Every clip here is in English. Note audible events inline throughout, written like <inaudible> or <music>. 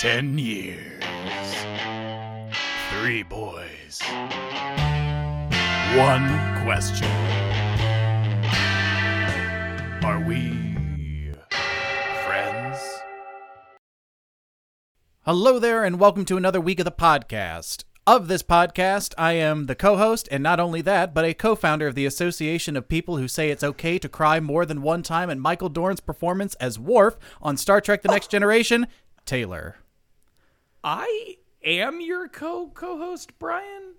Ten years. Three boys. One question. Are we friends? Hello there, and welcome to another week of the podcast. Of this podcast, I am the co host, and not only that, but a co founder of the Association of People Who Say It's Okay to Cry More Than One Time at Michael Dorn's performance as Worf on Star Trek The Next Generation, Taylor. I am your co co-host, Brian.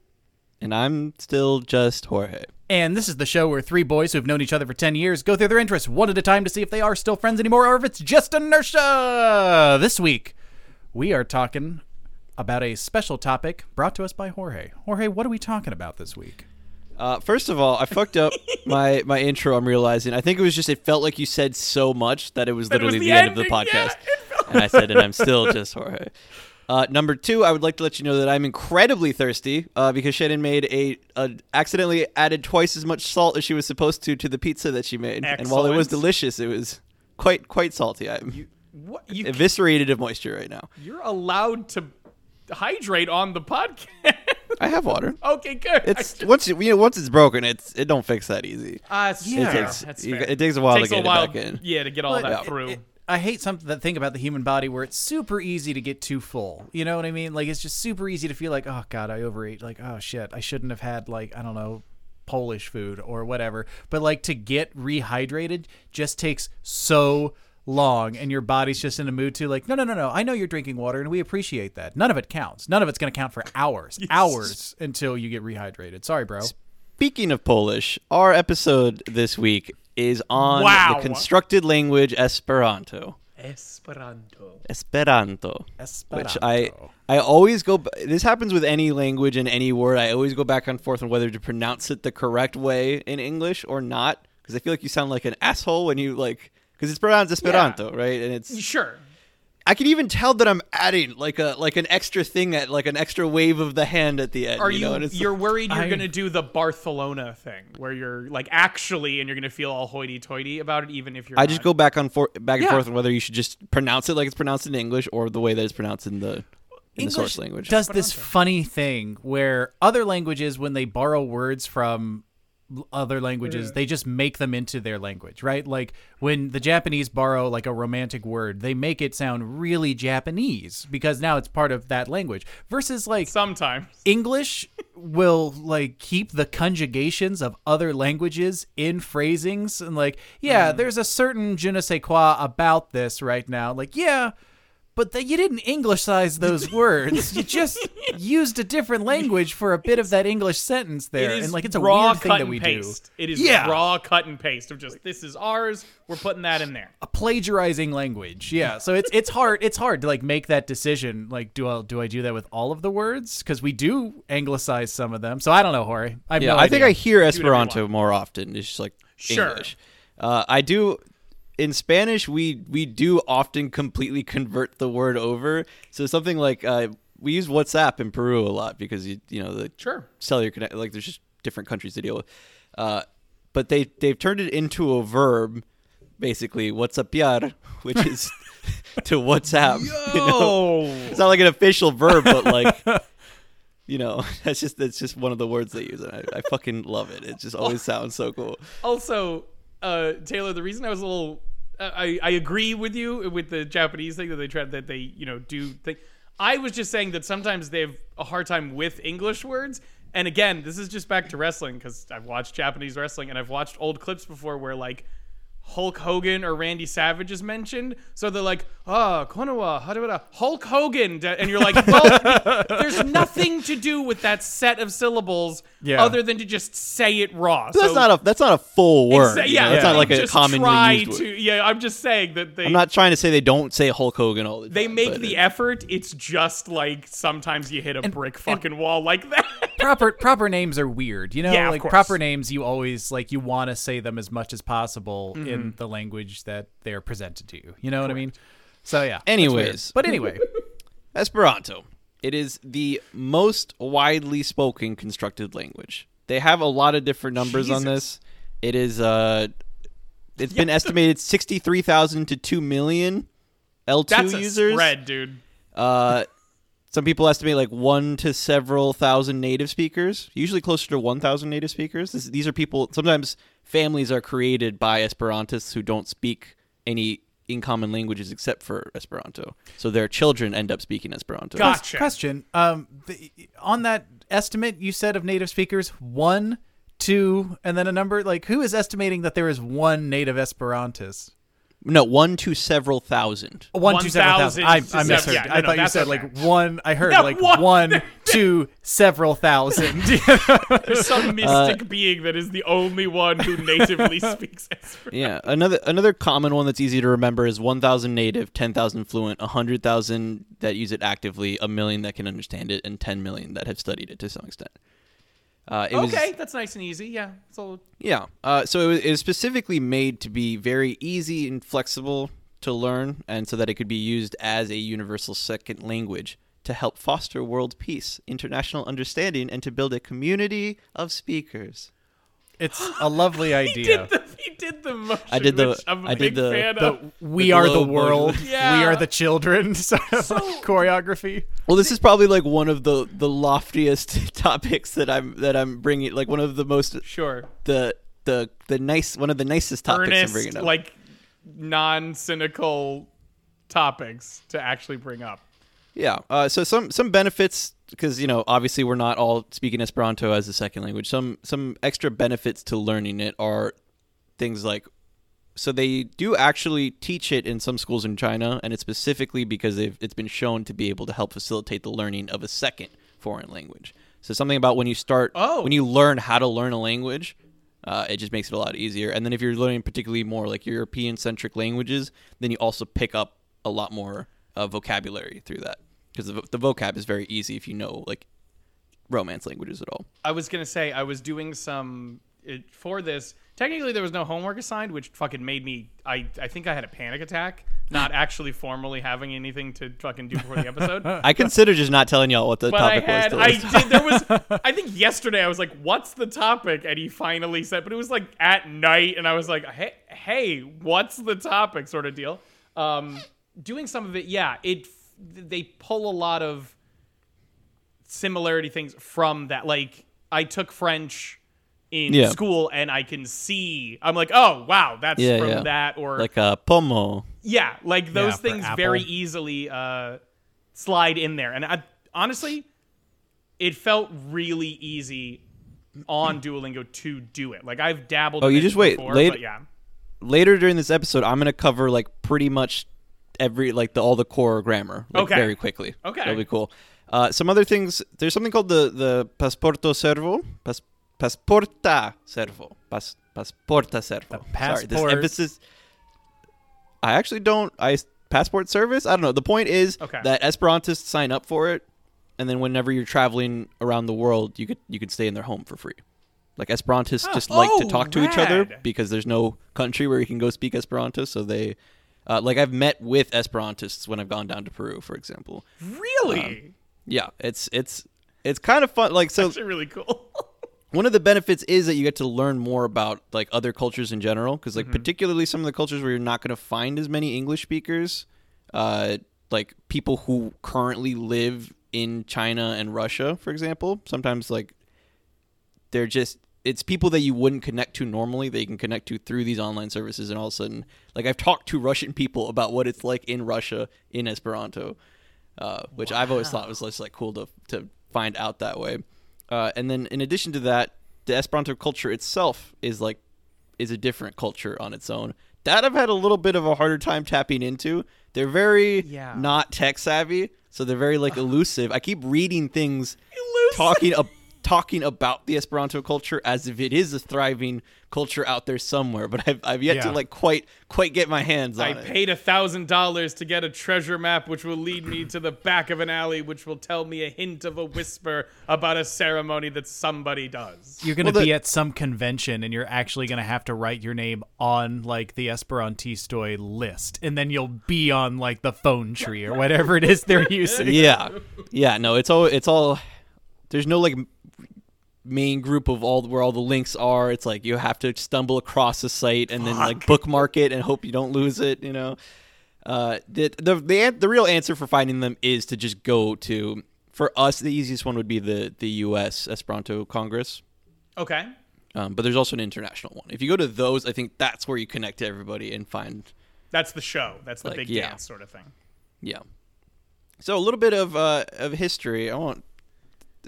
And I'm still just Jorge. And this is the show where three boys who've known each other for 10 years go through their interests one at a time to see if they are still friends anymore or if it's just inertia. This week, we are talking about a special topic brought to us by Jorge. Jorge, what are we talking about this week? Uh, first of all, I fucked up my, <laughs> my intro. I'm realizing. I think it was just it felt like you said so much that it was That it was literally the the, end of the ending, yeah, podcast. and I said, and I'm still just Jorge. Uh, number two, I would like to let you know that I'm incredibly thirsty uh, because Shannon made a, a accidentally added twice as much salt as she was supposed to to the pizza that she made, and while it was delicious, it was quite quite salty. I'm What you eviscerated of moisture right now. you're allowed to hydrate on the podcast. I have water. <laughs> okay, good. It's once it, you know once it's broken, it's it don't fix that easy. uh, Yeah. It takes That's you- fair. it takes a while Takes to get a while, it back in. Yeah, to get all But that it- through. it- I hate something that thing about the human body where it's super easy to get too full. You know what I mean? Like it's just super easy to feel like, oh god, I overate. Like oh shit, I shouldn't have had like I don't know Polish food or whatever. But like to get rehydrated just takes so long and your body's just in a mood to like no no no no i know you're drinking water and we appreciate that none of it counts none of it's going to count for hours <laughs> hours until you get rehydrated sorry bro Speaking of Polish, our episode this week is on Wow. the constructed language Esperanto. Esperanto. Esperanto. Esperanto. Which I I always go this happens with any language and any word. I always go back and forth on whether to pronounce it the correct way in English or not because I feel like you sound like an asshole when you like cuz it's pronounced Esperanto, right? And it's Sure. I can even tell that I'm adding like a like an extra thing at like an extra wave of the hand at the end. Are you, you? know? and it's you're worried you're I- gonna do the Barcelona thing, where you're like actually, and you're gonna feel all hoity-toity about it, even if you're. I just go back on for, back and Yeah. forth on whether you should just pronounce it like it's pronounced in English or the way that it's pronounced in the in the source language. does this funny thing where other languages, when they borrow words from l- other languages, mm-hmm. they just make them into their language, right? Like when the Japanese borrow like a romantic word, they make it sound really Japanese because now it's part of that language. Versus like sometimes. English will like keep the conjugations of other languages in phrasings and like, yeah, mm-hmm. there's a certain je ne sais quoi about this right now. Like, yeah, but that you didn't Englishize those <laughs> words. you just used a different language for a bit of that English sentence there, and like it's a raw weird thing cut that and we paste. It is Yeah. raw cut and paste of just this is ours. We're putting that in there. A plagiarizing language, yeah. So it's it's hard. It's hard to like make that decision. Like, do I do I do that with all of the words? Because we do anglicize some of them. So I don't know, Hori. I have yeah, no I think. I hear Esperanto more often. It's just like Sure. English. Uh, I do in Spanish. We we do often completely convert the word over. So something like uh, we use WhatsApp in Peru a lot because you you know the Sure. cellular connect like there's just different countries to deal with. Uh, but they they've turned it into a verb, basically WhatsAppiar, which is <laughs> to WhatsApp. You know? It's not like an official verb, but like <laughs> you know, that's just that's just one of the words they use, and I, I fucking love it. It just always <laughs> sounds so cool. also, uh, Taylor, the reason I was a little, I I agree with you with the Japanese thing that they try that they you know do thing. I was just saying that sometimes they have a hard time with English words. And again, this is just back to wrestling because I've watched Japanese wrestling and I've watched old clips before where like Hulk Hogan or Randy Savage is mentioned. So they're like, ah, Konowa, Hadawada, Hulk Hogan. And you're like, well, <laughs> there's nothing to do with that set of syllables Yeah. other than to just say it raw. That's not a that's not a full word. Exa- you yeah, know? That's they not like a just commonly try used to, word. Yeah, I'm just saying that they I'm not trying to say they don't say Hulk Hogan all the time. they make the it- effort. It's just like sometimes you hit a brick fucking wall like that. <laughs> proper proper names are weird. You know, Yeah, of like course. proper names you always like you want to say them as much as possible Mm-hmm. In the language that they're presented to you. You know what I mean? So yeah. Anyways. but anyway, <laughs> Esperanto. It is the most widely spoken constructed language. They have a lot of different numbers on this. It is uh it's been <laughs> estimated 63,000 to 2 million L2 That's a users. spread, dude. Uh, some people estimate like one to several thousand native speakers, usually closer to 1,000 native speakers. This, these are people, sometimes families are created by Esperantists who don't speak any in common languages except for Esperanto. So their children end up speaking Esperanto. Gotcha. Question. Um, the, on that estimate you said of native speakers, one, two, and then a number. Like, who is estimating that there is one native Esperantist? No, one to several thousand. One, One two, several thousand. I, thousand I to misheard. yeah, no, I no, thought you said okay. like one. I heard Yeah, like one. one <laughs> to several thousand. <laughs> There's some <laughs> uh, mystic being that is the only one who natively speaks Esperanto. Yeah, another another common one that's easy to remember is 1,000 native, 10,000 fluent, 100,000 that use it actively, a million that can understand it, and 10 million that have studied it to some extent. Uh, it was- Okay, that's nice and easy. Yeah. So Yeah. Uh, so it was, it was specifically made to be very easy and flexible to learn, and so that it could be used as a universal second language to help foster world peace, international understanding, and to build a community of speakers. It's a lovely <laughs> he idea. did the he did the motion. I did the- which I'm a I big did the- fan The of. we are the globe world. motion. Yeah. We are the children. <laughs> sort of choreography. Well, this is probably like one of the the loftiest <laughs> topics that I'm that I'm bringing. Like one of the most Sure. the the the nice one of the nicest topics I'm Earnest, bringing up. like non-cynical topics to actually bring up. Yeah. Uh, so some some benefits because you know obviously we're not all speaking Esperanto as a second language. Some some extra benefits to learning it are things like so they do actually teach it in some schools in China, and it's specifically because they've it's been shown to be able to help facilitate the learning of a second foreign language. So something about when you start Oh. when you learn how to learn a language. Uh, it just makes it a lot easier. And then if you're learning particularly more like European centric languages, then you also pick up a lot more uh, vocabulary through that because the, the vocab is very easy if you know like romance languages at all. I was gonna say I was doing some it, for this. Technically, there was no homework assigned, which fucking made me. I I think I had a panic attack, not <laughs> actually formally having anything to fucking do before the episode. <laughs> I consider just not telling y'all what the but I topic had, was. I did. There was, <laughs> I think yesterday I was like, "What's the topic?" And he finally said, but it was like at night, and I was like, "Hey, hey, what's the topic?" Sort of deal. Um, doing some of it, yeah. It they pull a lot of similarity things from that. Like I took French in Yeah. school, and I can see. I'm like, oh wow, that's Yeah, from yeah. that, or like a pomo. yeah, like those for things Apple. very easily uh, slide in there. And I, honestly, it felt really easy on Duolingo to do it. Like I've dabbled. Oh, in you it just wait. Before, Late- but yeah. Later during this episode, I'm gonna cover like pretty much every like the all the core grammar like, Okay. very quickly. Okay. that'll be cool. Uh, some other things. There's something called the the pasporto servo. Pas, pasporta servo. Pas, pasporta servo. Sorry, this emphasis. I actually don't. I passport service. I don't know. The point is Okay. that Esperantists sign up for it, and then whenever you're traveling around the world, you could you could stay in their home for free. Like Esperantists just like to Oh, talk to each other because there's no country where you can go speak Esperanto. So they, uh, like, I've met with Esperantists when I've gone down to Peru, for example. Really, Yeah, it's it's it's kind of fun. Like, so really cool. <laughs> one of the benefits is that you get to learn more about like other cultures in general because like particularly some of the cultures where you're not going to find as many english speakers uh like people who currently live in china and russia for example sometimes like they're just it's people that you wouldn't connect to normally that you can connect to through these online services and all of a sudden like i've talked to russian people about what it's like in russia in esperanto uh, which i've always thought was just like cool to, to find out that way. Uh, and then in addition to that the esperanto culture itself is like is a different culture on its own. That i've had a little bit of a harder time tapping into. They're very Yeah. not tech savvy so they're very like elusive. I keep reading things Elusive. talking ab- talking about the Esperanto culture as if it is a thriving culture out there somewhere, but I've, I've yet to like quite quite get my hands on I it. I paid a thousand dollars to get a treasure map, which will lead me to the back of an alley, which will tell me a hint of a whisper about a ceremony that somebody does. You're going to Well, the- be at some convention and you're actually going to have to write your name on like the Esperantistoj list. And then you'll be on like the phone tree or whatever it is they're <laughs> using. yeah, yeah, no, it's all it's all. There's no like m- main group of all where all the links are. It's like you have to stumble across a site and then like bookmark it and hope you don't lose it. You know. Uh, the, the the the real answer for finding them is to just go to. For us, the easiest one would be the the U.S. Esperanto Congress. Okay. Um, but there's also an international one. If you go to those, I think that's where you connect to everybody and find That's the show. That's the Like, big yeah. dance sort of thing. Yeah. So a little bit of uh, of history. I want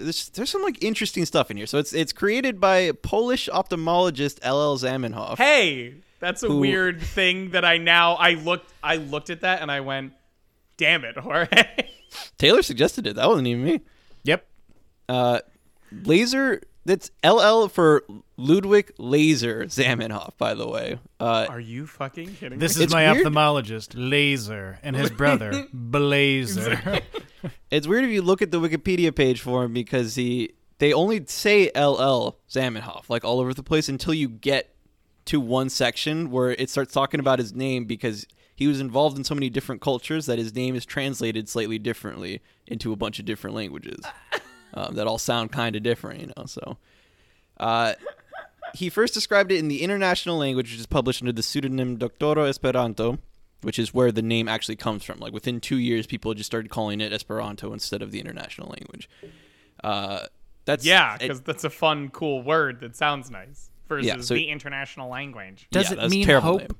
there's there's some like interesting stuff in here. So it's it's created by Polish ophthalmologist L.L. Zamenhof. Hey, that's a Who- weird thing that I now I looked I looked at that and I went, "Damn it, Jorge." <laughs> Taylor suggested it. That wasn't even me. Yep. Uh, Laser. That's LL for Ludwig Laser Zamenhof. By the way. Uh, Are you fucking kidding me? This me? is It's my weird. ophthalmologist, Laser, and his brother, <laughs> Blazer. <laughs> It's weird if you look at the Wikipedia page for him because he they only say LL Zamenhof like all over the place until you get to one section where it starts talking about his name because he was involved in so many different cultures that his name is translated slightly differently into a bunch of different languages <laughs> um, that all sound kind of different, you know. So, uh, he first described it in the international language, which is published under the pseudonym Doktoro Esperanto, which is where the name actually comes from. Like within two years, people just started calling it Esperanto instead of the international language. Uh, that's yeah, because that's a fun, cool word that sounds nice versus Yeah, so- the international language. Does yeah, it that's mean terrible hope? name.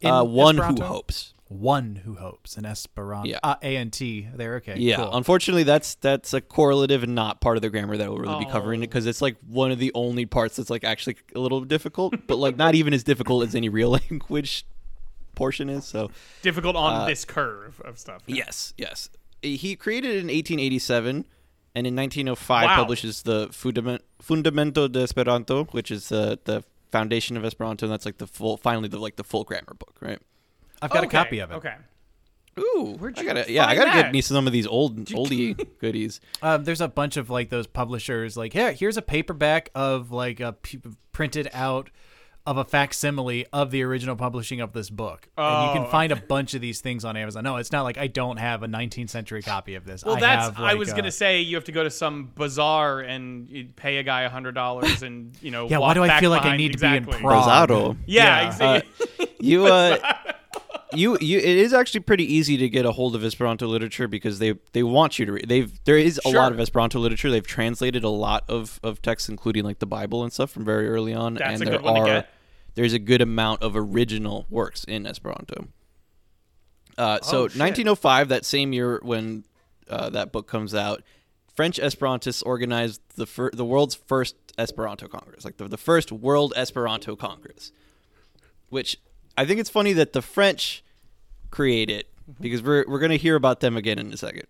in Uh, one Esperanto? who hopes. One who hopes in Esperanto. Yeah. Uh, A and T. There. Okay. Yeah, cool. unfortunately, that's that's a correlative and not part of the grammar that we'll really be covering Oh. it because it's like one of the only parts that's like actually a little difficult, but like not even as difficult as any real <laughs> language portion is. So Difficult on Uh, this curve of stuff. yes, yes, he created it in 1887, and in 1905 Wow. publishes the Fundament, Fundamento de Esperanto, which is the the foundation of Esperanto, and that's like the full, finally the like the full grammar book, right? I've got Okay, a copy of it. Okay. Ooh, Where'd I you gotta, yeah, I gotta that? get me some of these old oldie <laughs> goodies. Um, there's a bunch of like those publishers. Like, yeah, here's a paperback of like a p- printed out of a facsimile of the original publishing of this book, and you Oh, can find a bunch of these things on Amazon. No, it's not like I don't have a 19th century copy of this. Well, I that's. have, I was uh, gonna say you have to go to some bazaar and you pay a guy a hundred dollars and you know. Yeah, why do I feel like I behind- need to be in exactly. Prague? Rosado. Yeah, Yeah. exactly. you uh <laughs> you you it is actually pretty easy to get a hold of Esperanto literature because they they want you to read. They've there is a lot of Esperanto literature. They've translated a lot of of texts including like the Bible and stuff from very early on That's and there good one to are there's a good amount of original works in Esperanto. Uh, so Oh, 1905 that same year when uh, that book comes out French Esperantists organized the fir- the world's first Esperanto Congress, like the, the first World Esperanto Congress which I think it's funny that the French create it mm-hmm. because we're we're gonna hear about them again in a second.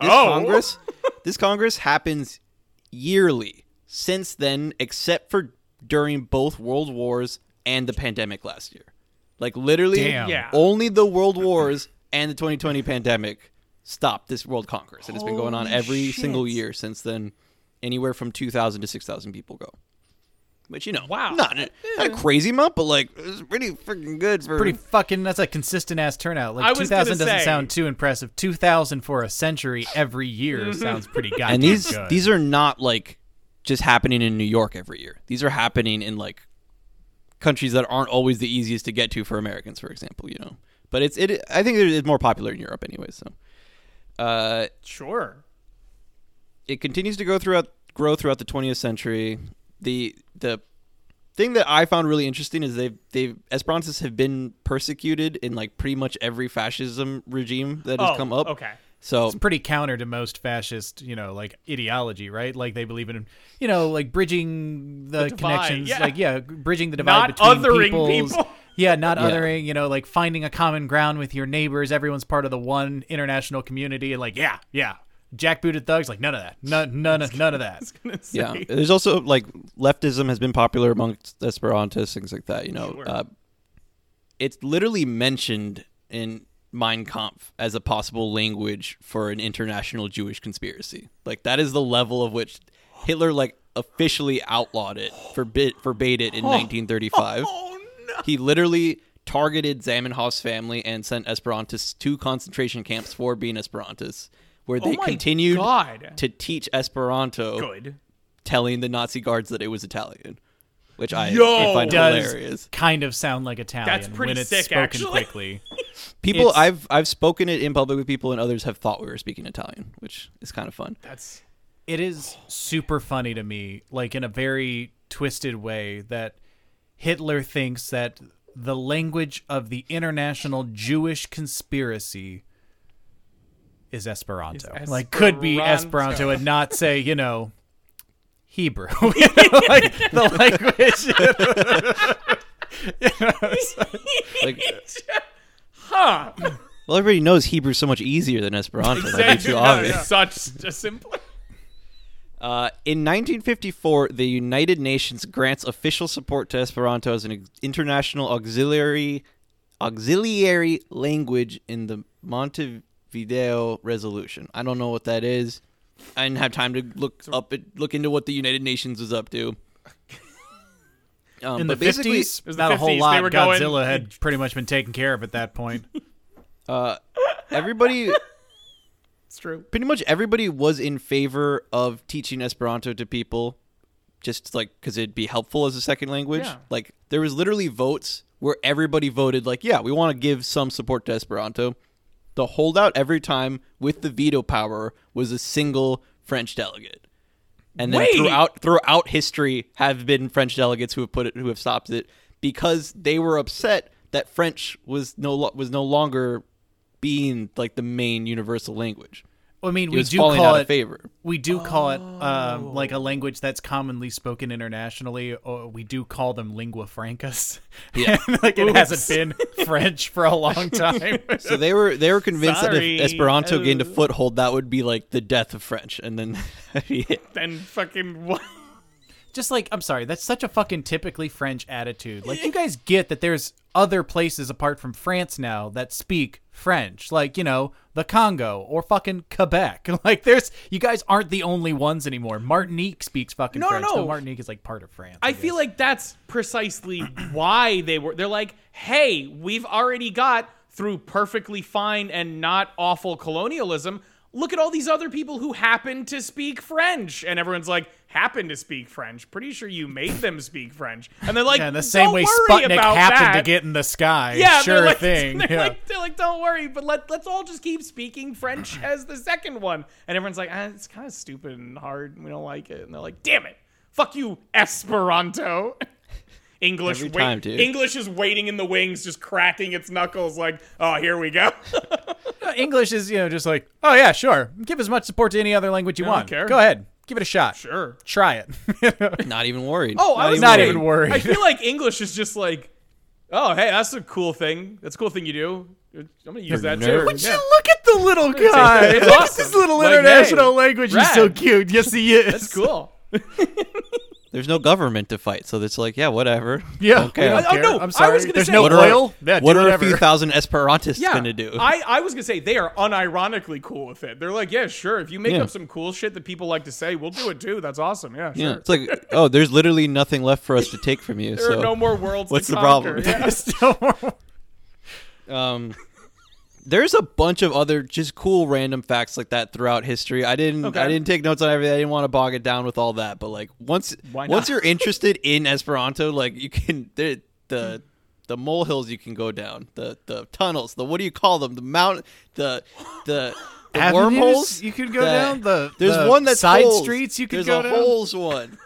This Oh. Congress, <laughs> this Congress happens yearly since then, except for during both World Wars and the pandemic last year. Like literally, Damn. Yeah. only the World Wars and the 2020 pandemic stopped this World Congress, and it's been going on every single year since then. Anywhere from 2,000 to 6,000 people go. Which you know, Wow. not a, not a crazy amount, but like it's pretty freaking good for Pretty fucking. That's a consistent ass turnout. Like 2000 doesn't say- sound too impressive. 2000 for a century every year sounds pretty <laughs> goddamn and these good. these are not like just happening in New York every year. These are happening in like countries that aren't always the easiest to get to for Americans, for example. You know, but it's it. I think it's more popular in Europe anyway. So, uh, Sure. it continues to go throughout grow throughout the 20th century. The the thing that I found really interesting is they've they've Esperantists have been persecuted in like pretty much every fascism regime that has Oh, come up. okay. So it's pretty counter to most fascist, you know, like ideology, right? Like they believe in, you know, like bridging the, The divide, connections, yeah. like yeah, bridging the divide Not between othering peoples. people. <laughs> Yeah, not Yeah. othering, you know, like finding a common ground with your neighbors. Everyone's part of the one international community, and like, yeah, yeah, jackbooted thugs, like none of that, none, <laughs> none, of, none of that. Say. Yeah, there's also like leftism has been popular amongst Esperantists, things like that. You know, Sure. uh, it's literally mentioned in Mein Kampf as a possible language for an international Jewish conspiracy. Like that is the level of which Hitler like officially outlawed it, forbid forbade it in 1935. Oh no. He literally targeted Zamenhof's family and sent Esperantists to concentration camps for being Esperantists, where oh they oh continued God. to teach Esperanto Good. telling the Nazi guards that it was Italian. which I Yo! find does hilarious. kind of sound like Italian That's pretty when it's sick, spoken actually. quickly. <laughs> People, It's- I've I've spoken it in public with people, and others have thought we were speaking Italian, which is kind of fun. That's it is super funny to me, like in a very twisted way, that Hitler thinks that the language of the international Jewish conspiracy is Esperanto. Is Like, could be Esperanto. Esperanto and not say, you know, Hebrew. <laughs> You <laughs> know, like the language. You know, it's like- Like, huh. well, everybody knows Hebrew's so much easier than Esperanto. That makes you No, obvious. Such a simple. Uh, in 1954, the United Nations grants official support to Esperanto as an international auxiliary auxiliary language in the Montevideo Resolution. I don't know what that is. I didn't have time to look up it, look into what the United Nations was up to. <laughs> Um, in the but basically, 50s, was the not a whole lot. were going- Godzilla had <laughs> pretty much been taken care of at that point. <laughs> uh, everybody It's true. pretty much everybody was in favor of teaching Esperanto to people, just like because it'd be helpful as a second language. Yeah. Like there was literally votes where everybody voted like, yeah, we want to give some support to Esperanto. The holdout every time with the veto power was a single French delegate. And then Wait! throughout throughout history have been French delegates who have put it who have stopped it because they were upset that French was no was no longer being like the main universal language. I mean, we do call out it of favor. we do call it um, like a language that's commonly spoken internationally. Or we do call them lingua francas. Yeah. <laughs> like it Oops. hasn't been French for a long <laughs> time. So they were they were convinced that if Esperanto gained a Uh. foothold, that would be like the death of French, and then that'd be it. Then fucking what? Just like I'm sorry, that's such a fucking typically French attitude. Like you guys get that there's other places apart from France now that speak French, like you know the Congo or fucking Quebec. <laughs> Like there's you guys aren't the only ones anymore. Martinique speaks fucking No, no, French. no. though Martinique is like part of France. I feel like that's precisely why they were. They're like, hey, we've already got through perfectly fine and not awful colonialism. Look at all these other people who happen to speak French, and everyone's like, happen to speak French. Pretty sure you made them speak French, and they're like, Yeah, in the same "Don't way Sputnik happened that." to get in the sky. Yeah, sure they're like, <laughs> thing. They're, yeah. like, they're like, don't worry, but let let's all just keep speaking French <clears throat> as the second one. And everyone's like, ah, it's kind of stupid and hard, and we don't like it. And they're like, damn it, fuck you, Esperanto. <laughs> English, Every wait- time, dude. English is waiting in the wings, just cracking its knuckles, like, oh, here we go. <laughs> English is, you know, just like, oh yeah, sure. Give as much support to any other language you I want. care. Go ahead. Give it a shot. sure. Try it. <laughs> Not even worried. Oh, I was not say, even worried. I feel like English is just like, oh, hey, that's a cool thing. That's a cool thing you do. I'm gonna use You're that nerds. too. Would Yeah. look at the little guy. it's Look at this little Like, international hey, language. He's so cute. Yes, he is. That's cool. <laughs> There's no government to fight, so it's like, yeah, whatever. <laughs> Yeah. Don't care. we don't Oh, no, I I'm was sorry. gonna There's say- no What are- oil. Yeah, what are a few thousand Esperantists Yeah, gonna do? I, I was gonna say they are unironically cool with it. They're like, yeah, sure. If you make Yeah. up some cool shit that people like to say, we'll do it too. That's awesome. Yeah, sure. yeah, it's like, <laughs> oh, there's literally nothing left for us to take from you. there so are no more worlds. what's to the conquer. problem? Yeah. <laughs> Still more- Um, there's a bunch of other just cool random facts like that throughout history. I didn't Okay. I didn't take notes on everything. I didn't want to bog it down with all that. But like once once you're <laughs> interested in Esperanto, like you can the the the molehills you can go down, the the tunnels, the what do you call them? The mount the the the Avenues wormholes you could go that- down, the- there's the one that's side holes. streets you could there's go a down. holes one.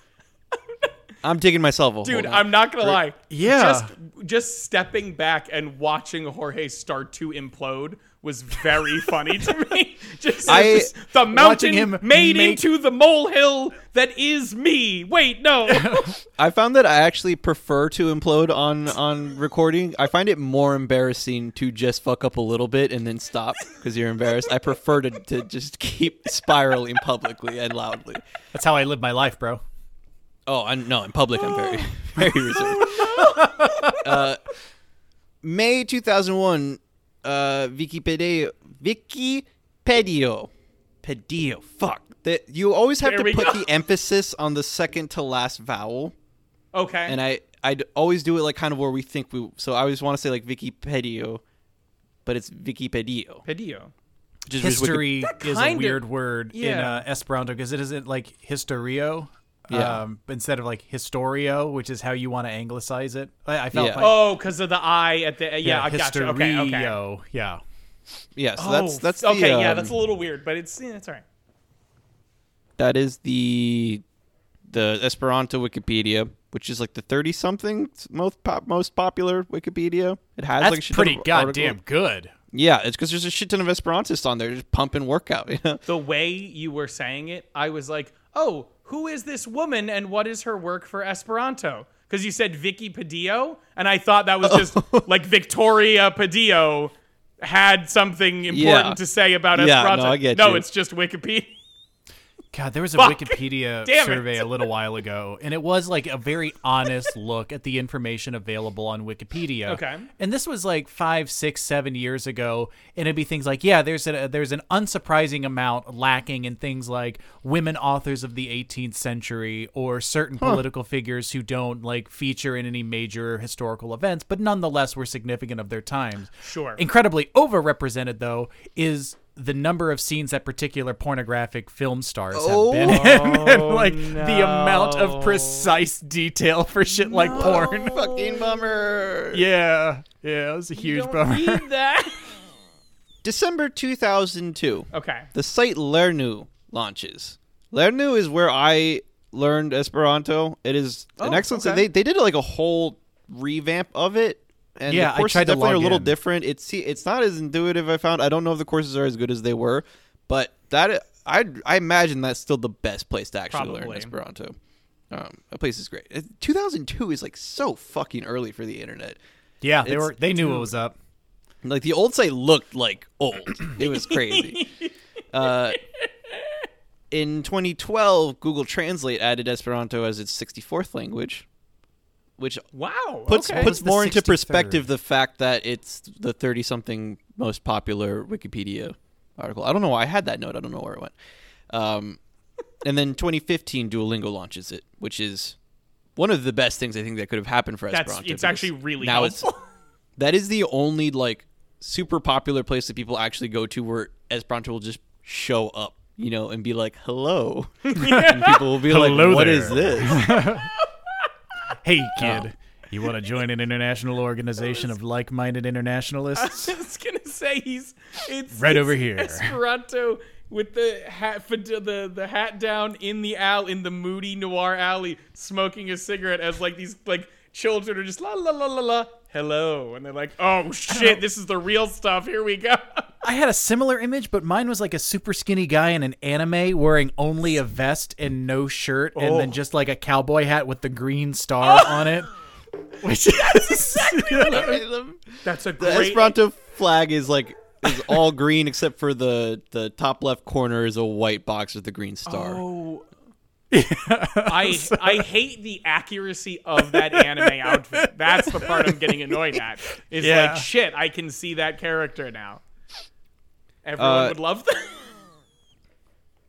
I'm digging myself a hole. Dude, now. I'm not gonna lie. Yeah. Just just stepping back and watching Jorge start to implode was very <laughs> funny to me. <laughs> Just I- as the mountain him made make- into the molehill that is me. Wait, no. <laughs> I found that I actually prefer to implode on on recording. I find it more embarrassing to just fuck up a little bit and then stop because you're embarrassed. I prefer to, to just keep spiraling publicly and loudly. That's how I live my life, bro. Oh, I, no, in public I'm very <laughs> <laughs> very reserved. uh, May 2001, uh, Wikipedia Wikipedia Pedio. Fuck. That you always have There to we put go. the emphasis on the second to last vowel okay. and I I'd always do it like kind of where we think we. So I always want to say like Wikipedia, but it's Wikipedia. Pedio. Which is just Wiki- History is a kinda- weird word in yeah. uh, Esperanto because it isn't like historio. Yeah. um, instead of like historio, which is how you want to anglicize it. I, I felt Yeah. like Oh, because of the I at the yeah, I got you. Okay, okay. historio, yeah. Yeah, so that's Oh, that's the, okay. yeah, um, that's a little weird, but it's yeah, it's all right. that is the the Esperanto Wikipedia, which is like the thirty something most pop, most popular Wikipedia. It has That's like a shit pretty of goddamn articles. good. Yeah, it's because there's a shit ton of Esperantists on there just pumping workout. <laughs> You know? The way you were saying it, I was like, oh, who is this woman and what is her work for Esperanto? Because you said Vicky Padillo, and I thought that was <laughs> just like Victoria Padillo had something important Yeah. to say about Esperanto. Yeah, no, I get no, you. it's just Wikipedia. God, there was a Fuck. Wikipedia <laughs> survey a little while ago, and it was like a very honest look at the information available on Wikipedia. Okay. And this was like five, six, seven years ago, and it'd be things like, yeah, there's a there's an unsurprising amount lacking in things like women authors of the 18th century or certain political figures who don't like feature in any major historical events, but nonetheless were significant of their times. Sure. Incredibly overrepresented, though, is the number of scenes that particular pornographic film stars have been oh, in, <laughs> and like the amount of precise detail for shit like porn. Fucking bummer. Yeah, yeah, it was a huge Don't bummer. read <laughs> that. December 2002. okay. the site Lernu launches. Lernu is where I learned Esperanto. It is an Oh, excellent. okay. They they did like a whole revamp of it, and Yeah, the I courses tried to definitely are a little in. different. It's see, it's not as intuitive. I found. I don't know if the courses are as good as they were, but that I I imagine that's still the best place to actually learn Esperanto. Um, that place is great. 2002 is like so fucking early for the internet. Yeah, they It's- were. They knew it was up. Like the old site looked like old. It was crazy. <laughs> uh, in 2012, Google Translate added Esperanto as its 64th language, which Wow. puts okay. puts more into perspective the fact that it's the 30 something most popular Wikipedia article. I don't know why I had that note. I don't know where it went. Um, <laughs> and then 2015, Duolingo launches it, which is one of the best things I think that could have happened for That's Esperanto. it's actually really now helpful. it's <laughs> that is the only like super popular place that people actually go to where Esperanto will just show up, you know, and be like, "Hello," <laughs> and people will be Hello like, "What there." is this?" Hey, oh. kid, you want to join an international organization of like-minded internationalists? <laughs> I was gonna say he's it's Right it's over here. Esperanto with the hat the the hat down in the al in the moody noir alley, smoking a cigarette as like these like children are just la la la la la hello, and they're like, oh shit, <laughs> this is the real stuff. Here we go. I had a similar image, but mine was like a super skinny guy in an anime wearing only a vest and no shirt, and then Oh. just like a cowboy hat with the green star oh. on it. <laughs> Which is <laughs> That's a the great. Esperanto flag is like is all green except for the the top left corner is a white box with the green star. Oh. <laughs> I I hate the accuracy of that anime outfit. That's the part I'm getting annoyed at. Is Yeah. like shit. I can see that character now. Everyone Uh, would love them. <laughs>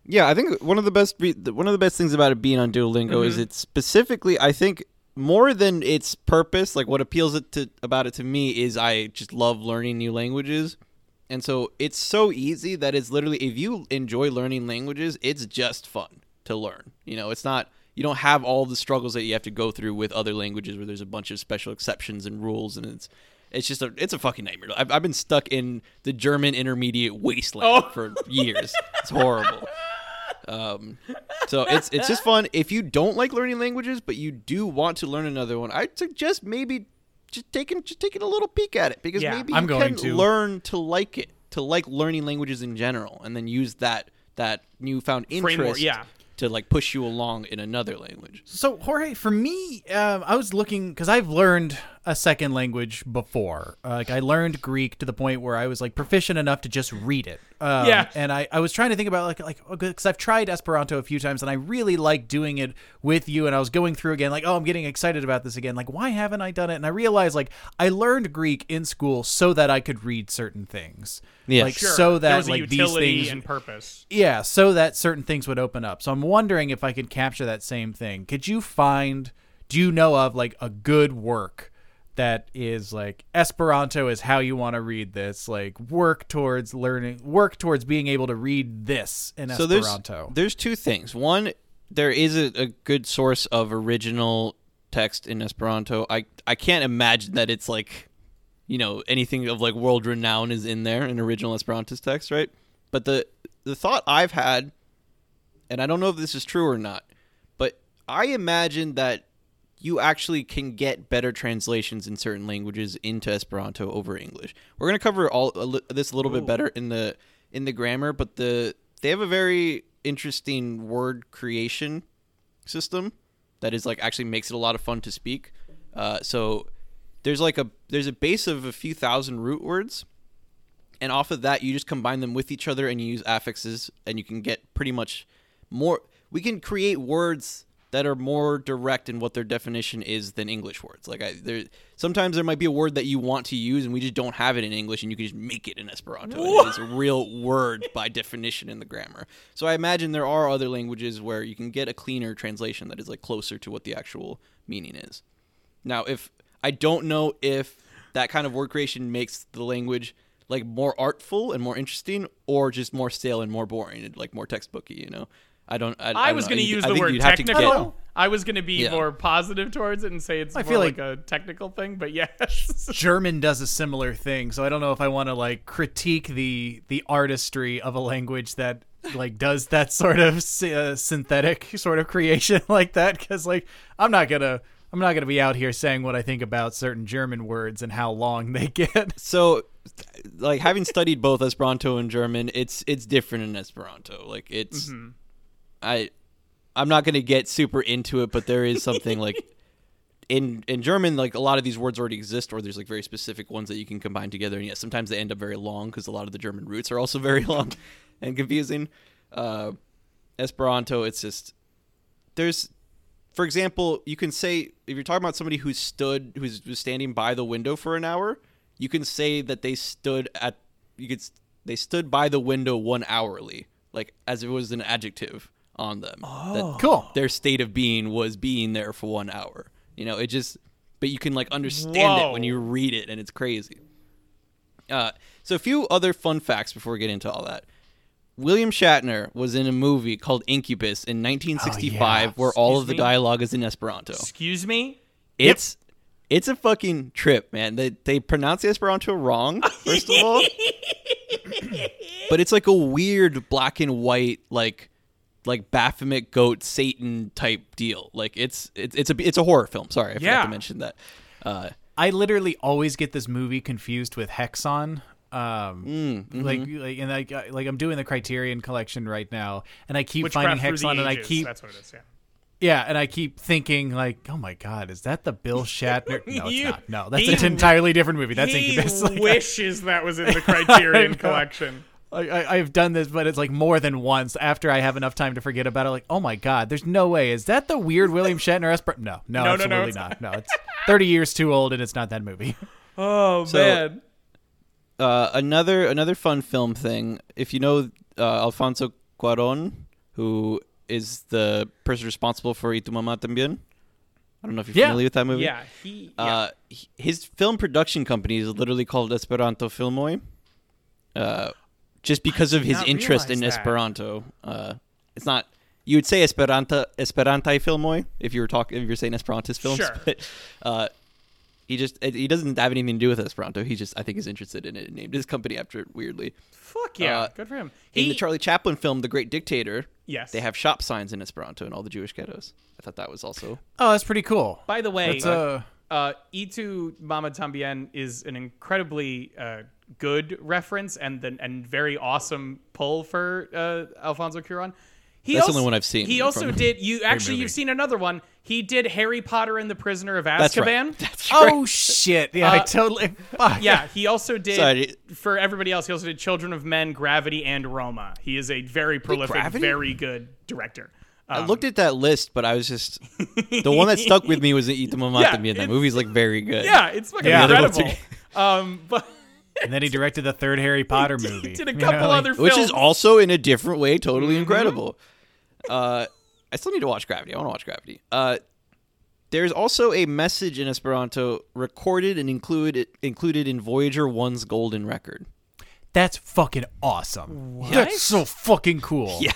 Yeah, I think one of the best one of the best things about it being on Duolingo is it's specifically I think more than its purpose, like what appeals it to about it to me is I just love learning new languages. And so it's so easy that it's literally if you enjoy learning languages, it's just fun to learn. You know, it's not you don't have all the struggles that you have to go through with other languages where there's a bunch of special exceptions and rules and it's it's just a it's a fucking nightmare. I've, I've been stuck in the German intermediate wasteland Oh. for years. It's horrible. Um, so it's it's just fun. If you don't like learning languages, but you do want to learn another one, I'd suggest maybe just taking just taking a little peek at it because Yeah, maybe I'm you going can to. learn to like it, to like learning languages in general, and then use that that newfound interest Framework, yeah. to like push you along in another language. So Jorge, for me, um, I was looking because I've learned a second language before. Uh, like I learned Greek to the point where I was like proficient enough to just read it. Um, Yeah. And I, I was trying to think about like like because I've tried Esperanto a few times and I really like doing it with you. And I was going through again like oh I'm getting excited about this again. Like why haven't I done it? And I realized like I learned Greek in school so that I could read certain things. Yeah. Like Sure. so that a like these things and purpose. yeah, so that certain things would open up. So I'm wondering if I could capture that same thing. Could you find do you know of like a good work that is like Esperanto is how you want to read this, like work towards learning work towards being able to read this in So Esperanto. there's two things. One, there is a, a good source of original text in Esperanto. I I can't imagine that it's like, you know, anything of like world renown is in there in original Esperanto text, right? But the the thought I've had, and I don't know if this is true or not, but I imagine that you actually can get better translations in certain languages into Esperanto over English. We're gonna cover all this a little bit better in the in the grammar, but the they have a very interesting word creation system that is like actually makes it a lot of fun to speak. Uh, so there's like a there's a base of a few thousand root words, and off of that you just combine them with each other and you use affixes, and you can get pretty much more. We can create words that are more direct in what their definition is than English words. Like I, there, sometimes there might be a word that you want to use and we just don't have it in English, and you can just make it in Esperanto. It is a real word <laughs> by definition in the grammar. So I imagine there are other languages where you can get a cleaner translation that is like closer to what the actual meaning is. Now, if I don't know if that kind of word creation makes the language like more artful and more interesting, or just more stale and more boring and like more textbooky, you know. I don't. I, I, don't was going to use I the word you'd have to technical. get- I was going to be Yeah. more positive towards it and say it's I more feel like, like- a technical thing, but yes. <laughs> German does a similar thing, so I don't know if I want to like critique the the artistry of a language that like does that sort of uh, synthetic sort of creation <laughs> like that because like I'm not gonna I'm not gonna be out here saying what I think about certain German words and how long they <laughs> get. So, like having studied both Esperanto and German, it's it's different in Esperanto. Like it's, Mm-hmm. I, I'm not gonna get super into it, but there is something like. <laughs> In, in German, like a lot of these words already exist, or there's like very specific ones that you can combine together. And yes, sometimes they end up very long because a lot of the German roots are also <laughs> very long and confusing. Uh, Esperanto, it's just there's for example, you can say if you're talking about somebody who stood who's was standing by the window for an hour, you can say that they stood at you could they stood by the window one hourly, like as if it was an adjective on them. Oh, Cool. Their state of being was being there for one hour. You know, it just but you can like understand it when you read it, and it's crazy. Uh, so a few other fun facts before we get into all that. William Shatner was in a movie called Incubus in 1965, yeah. where all of the me? dialogue is in Esperanto. Excuse me? It's it's a fucking trip, man. They they pronounce the Esperanto wrong, first of all. <laughs> but it's like a weird black and white like like Baphomet goat Satan type deal. Like it's it's it's a it's a horror film. Sorry, I forgot to mention that. Uh, I literally always get this movie confused with Häxan. Um, Mm, mm-hmm. like, like, and like, I- like I'm doing the Criterion collection right now, and I keep Witchcraft finding Häxan, and I keep, That's what it is, yeah. yeah, and I keep thinking like, oh my god, is that the Bill <laughs> Shatner? No, it's You- not. No, that's he- an entirely different movie. That's he Incubus. <laughs> Like, I- wishes that was in the Criterion <laughs> collection. Like, I, I've done this, but it's like more than once after I have enough time to forget about it. Like, oh my god, there's no way. Is that the weird William <laughs> Shatner? Esper- no, no, No, no, no, absolutely it's not. <laughs> No, it's 30 years too old, and it's not that movie. <laughs> Oh, So- man. uh, another another fun film thing. If you know uh, Alfonso Cuarón, who is the person responsible for Y tu mamá también. I don't know if you're Yeah. familiar with that movie. Yeah, he. Yeah. Uh, h- his film production company is literally called Esperanto Filmoj. Uh, just because of his interest in that. Esperanto. Uh, it's not. You would say Esperanta Esperantai Filmoj if you were talking if you're saying Esperantist films. Sure. <laughs> But uh, he just he doesn't have anything to do with Esperanto. He just I think is interested in it and named his company after it weirdly. Fuck yeah. uh, Good for him. In He, the Charlie Chaplin film, The Great Dictator, yes. they have shop signs in Esperanto in all the Jewish ghettos. I thought that was also Oh, that's pretty cool. By the way, That's, uh, uh, Y tu mamá también is an incredibly uh, good reference and then and very awesome pull for uh, Alfonso Cuarón. He That's the only one I've seen He also did. You actually, you've seen another one. He did Harry Potter and the Prisoner of Azkaban. that's right. <laughs> That's right. Oh shit! Yeah, I Uh, totally. Fuck. Yeah, he also did Sorry. for everybody else. He also did Children of Men, Gravity, and Roma. He is a very prolific, Gravity? very good director. I Um, looked at that list, but I was just the one that stuck with me was the Ita Mamata <laughs> Yeah, También. That it's- movie's like very good. Yeah, it's fucking Yeah. The incredible. Um, but And then he directed the third Harry Potter he movie. did a You couple know, like- other which is also in a different way totally Mm-hmm. incredible. Uh, I still need to watch Gravity. I want to watch Gravity. Uh, there's also a message in Esperanto recorded and included included in Voyager One's golden record. That's fucking awesome. That's so fucking cool. <laughs> Yeah,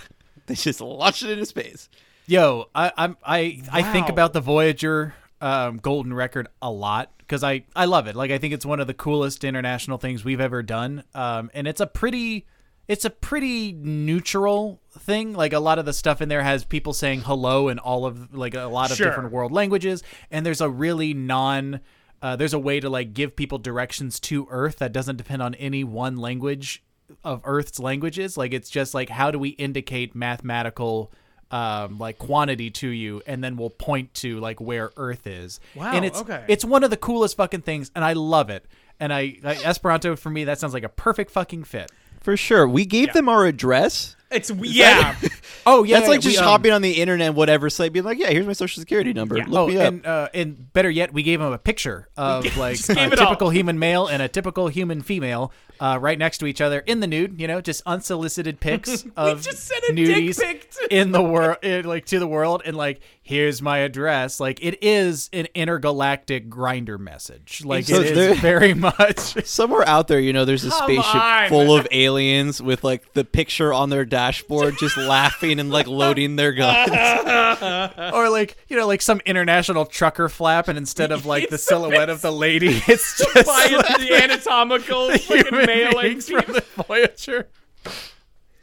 they just launched it into space. Yo, I, I'm I I think about the Voyager um, golden record a lot because I I love it. Like I think it's one of the coolest international things we've ever done. Um, and it's a pretty it's a pretty neutral thing. Like a lot of the stuff in there has people saying hello in all of like a lot of Sure. different world languages, and there's a really non. Uh, there's a way to like give people directions to Earth that doesn't depend on any one language of Earth's languages. Like it's just like how do we indicate mathematical um like quantity to you and then we'll point to like where earth is Wow, and it's okay. it's one of the coolest fucking things and i love it and I, I esperanto for me that sounds like a perfect fucking fit For sure. We gave them our address. It's we- yeah. <laughs> oh yeah That's like we, just um, hopping on the internet, whatever site, being like, yeah, here's my social security number. Look oh, me up. and uh, and better yet, we gave him a picture of <laughs> like a gave it all. typical human male and a typical human female, uh, right next to each other in the nude. You know, just unsolicited pics <laughs> of just sent a dick nudies pic to- in the world, like to the world, and like here's my address. Like it is an intergalactic Grindr message. Like So it there- is very much. Somewhere out there, you know, there's a Come spaceship on. full of aliens with like the picture on their dashboard, just laughing and like loading their guns. <laughs> or like you know like some international trucker flap and instead of like the silhouette of the lady <laughs> it's just like the anatomical fucking human male beings and from the Voyager.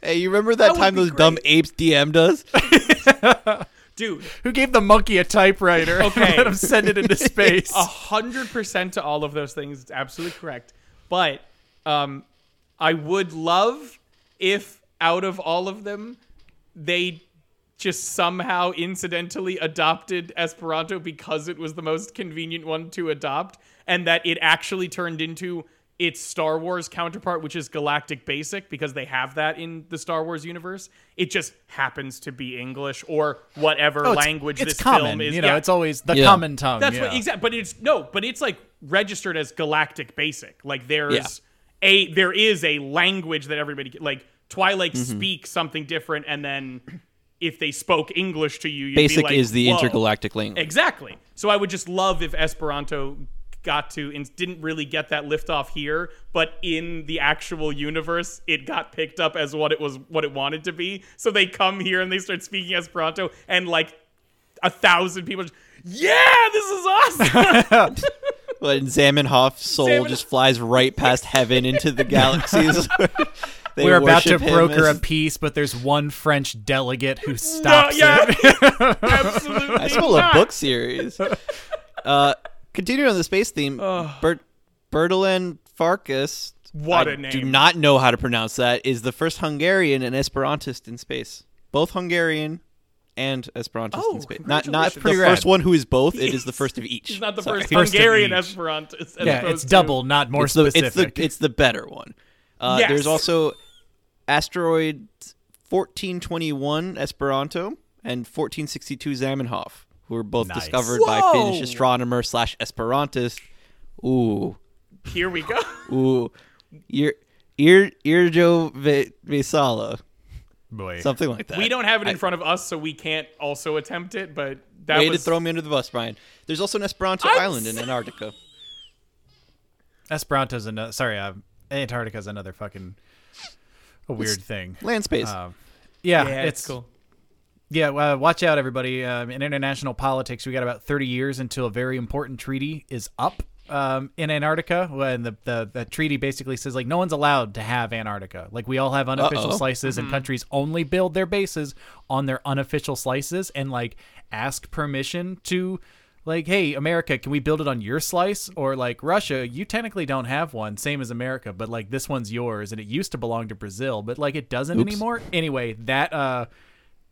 hey, you remember that would time be those dumb apes DM'd us? <laughs> dude. Who gave the monkey a typewriter? Okay. and let him send it into space. A hundred percent to all of those things. It's absolutely correct. But um, I would love if out of all of them, they just somehow incidentally adopted Esperanto because it was the most convenient one to adopt, and that it actually turned into its Star Wars counterpart, which is Galactic Basic, because they have that in the Star Wars universe. It just happens to be English or whatever Oh, it's- language it's this common, film is. You know, Yeah. it's always the Yeah. common tongue. That's yeah. what exactly. But it's no, but it's like registered as Galactic Basic. Like there's a there is a language that everybody like Twilight Mm-hmm. speaks something different, and then if they spoke English to you, you'd Basic be like, is the "Whoa." intergalactic language. Exactly. So I would just love if Esperanto got to and didn't really get that lift off here, but in the actual universe, it got picked up as what it was what it wanted to be. So they come here and they start speaking Esperanto, and like a thousand people, just, yeah, this is awesome. <laughs> But Zamenhof's soul Zaman- just flies right past heaven into the galaxies. <laughs> They We're about to broker as- a peace, but there's one French delegate who no, stops yeah, it. <laughs> absolutely. I smell a book series. Uh, continuing on the space theme, Bert Bertalan Farkas. What I a name. Do not know how to pronounce that. Is the first Hungarian and Esperantist in space. Both Hungarian and Esperantist Oh, in space. Not not the congratulations. first one who is both. It is the <laughs> first of each. He's not the Sorry. first, First Hungarian each. Esperanto. as yeah, it's to- double, not more it's the, specific. it's the it's the better one. Uh, Yes. There's also asteroid 1421 Esperanto and 1462 Zamenhof, who were both Nice. discovered by Finnish astronomer slash Esperantist. Ooh, Here we go. ooh, Ir Ir Irjo Ve- Vesala, Boy. something like that. We don't have it in I- front of us, so we can't also attempt it. But that Way was to throw me under the bus, Brian. There's also an Esperanto I'm island in s- Antarctica. Esperanto's another. Sorry, uh, Antarctica's another fucking a weird thing. Land space. Um, yeah, yeah, it's, it's cool. Yeah, uh, watch out, everybody. Um, in international politics, we got about 30 years until a very important treaty is up um, in Antarctica. When the, the the treaty basically says like no one's allowed to have Antarctica. Like we all have unofficial Uh-oh. slices, and countries only build their bases on their unofficial slices, and like ask permission to. Like, hey, America, can we build it on your slice? Or like Russia, you technically don't have one, same as America, but like this one's yours, and it used to belong to Brazil, but like it doesn't Oops. anymore. Anyway, that uh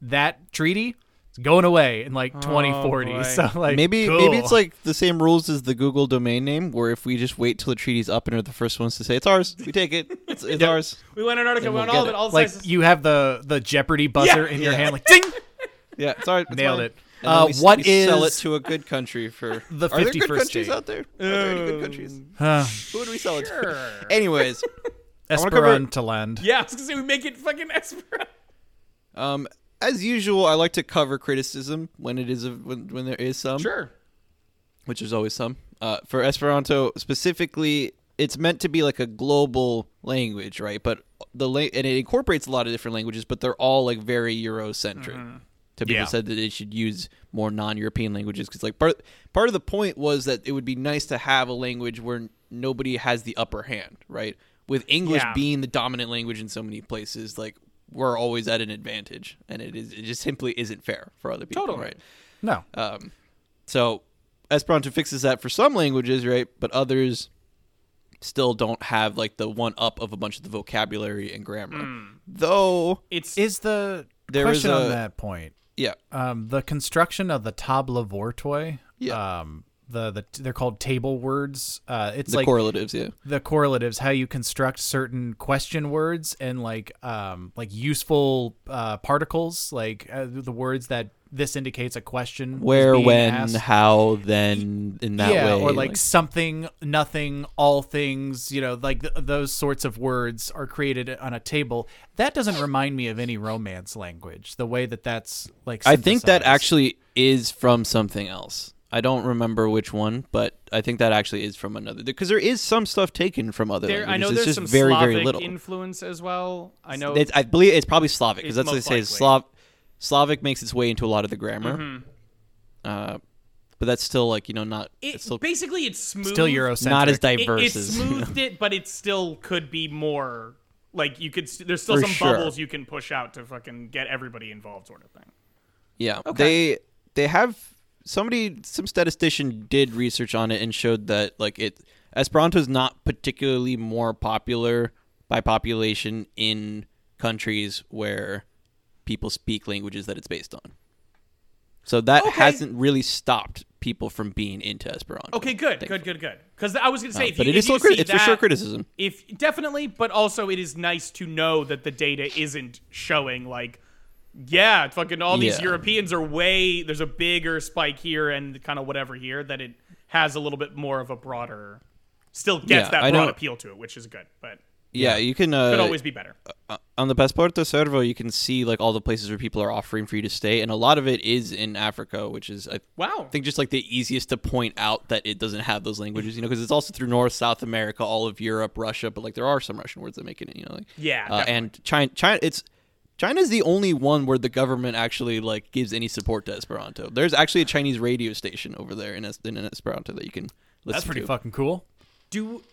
that treaty is going away in like 2040. boy. so <laughs> like maybe cool. maybe it's like the same rules as the Google domain name, where if we just wait till the treaty's up and are the first ones to say it's ours, we take it. It's, it's <laughs> ours. We went Antarctica. Then We we'll went all of it. it. All the like sizes. you have the the Jeopardy buzzer Yeah. in your hand, like ding, <laughs> Yeah, sorry, ours. it's nailed mine. it. And Uh, we, what we is sell it to a good country for <laughs> The Are there good countries state? out there? Are there any good countries? uh, Who would we sell it to? Sure. <laughs> Anyways, <laughs> wanna cover- yeah, I was gonna say we make it fucking Esperanto. um, as usual, I like to cover criticism when it is a, when when there is some. Sure. which is always some. Uh, for Esperanto specifically, it's meant to be like a global language, right? But the la- and it incorporates a lot of different languages, but they're all like very Eurocentric. So people Yeah. said that they should use more non-European languages because like part part of the point was that it would be nice to have a language where nobody has the upper hand, right? With English Yeah. being the dominant language in so many places, like we're always at an advantage, and it is it just simply isn't fair for other people, Totally. right? No. Um, so Esperanto fixes that for some languages, right? But others still don't have like the one up of a bunch of the vocabulary and grammar. Hmm. Though, It's Is the There is question on a- that point yeah, um, the construction of the table vortoi? Yeah. Um, the, the they're called table words. Uh, it's the like correlatives, yeah. the correlatives how you construct certain question words and like um like useful uh particles like uh, the words that this indicates a question Where, being when, asked. how, then, in that yeah, way. or like, something, nothing, all things. You know, like th- those sorts of words are created on a table. That doesn't remind me of any Romance language. The way that that's like. I think that actually is from something else. I don't remember which one, but I think that actually is from another because there is some stuff taken from other there. I languages. know it's just some very, Slavic very little. influence as well. I know. It's, I believe it's probably Slavic because that's what they most say. Is. Slav Slavic makes its way into a lot of the grammar, Mm-hmm. uh, but that's still like you know not it, it's still basically it's smooth. still Eurocentric. not as diverse it as smoothed it, but it still could be more. Like you could. There's still For some sure. bubbles you can push out to fucking get everybody involved, sort of thing. yeah. They they have somebody some statistician did research on it and showed that like it Esperanto is not particularly more popular by population in countries where people speak languages that it's based on. So that Okay. hasn't really stopped people from being into Esperanto. Okay, good, good, good, good. Because I was gonna say, Uh, if but you, it is if you still crit- it's for sure criticism. If definitely, but also it is nice to know that the data isn't showing like, yeah, fucking all these Yeah. Europeans are way. There's a bigger spike here and kind of whatever here that it has a little bit more of a broader. Still gets Yeah, that I broad appeal to it, which is good, but Yeah, you can uh, could always be better. uh, on the Pasporta Servo, you can see like all the places where people are offering for you to stay, and a lot of it is in Africa, which is I Wow. think just like the easiest to point out that it doesn't have those languages, you know, because it's also through North, South America, all of Europe, Russia, but like there are some Russian words that make it, you know, like Yeah, uh, and China, China, it's China's the only one where the government actually like gives any support to Esperanto. There's actually a Chinese radio station over there in, Es- in Esperanto that you can listen That's pretty to. fucking cool. Do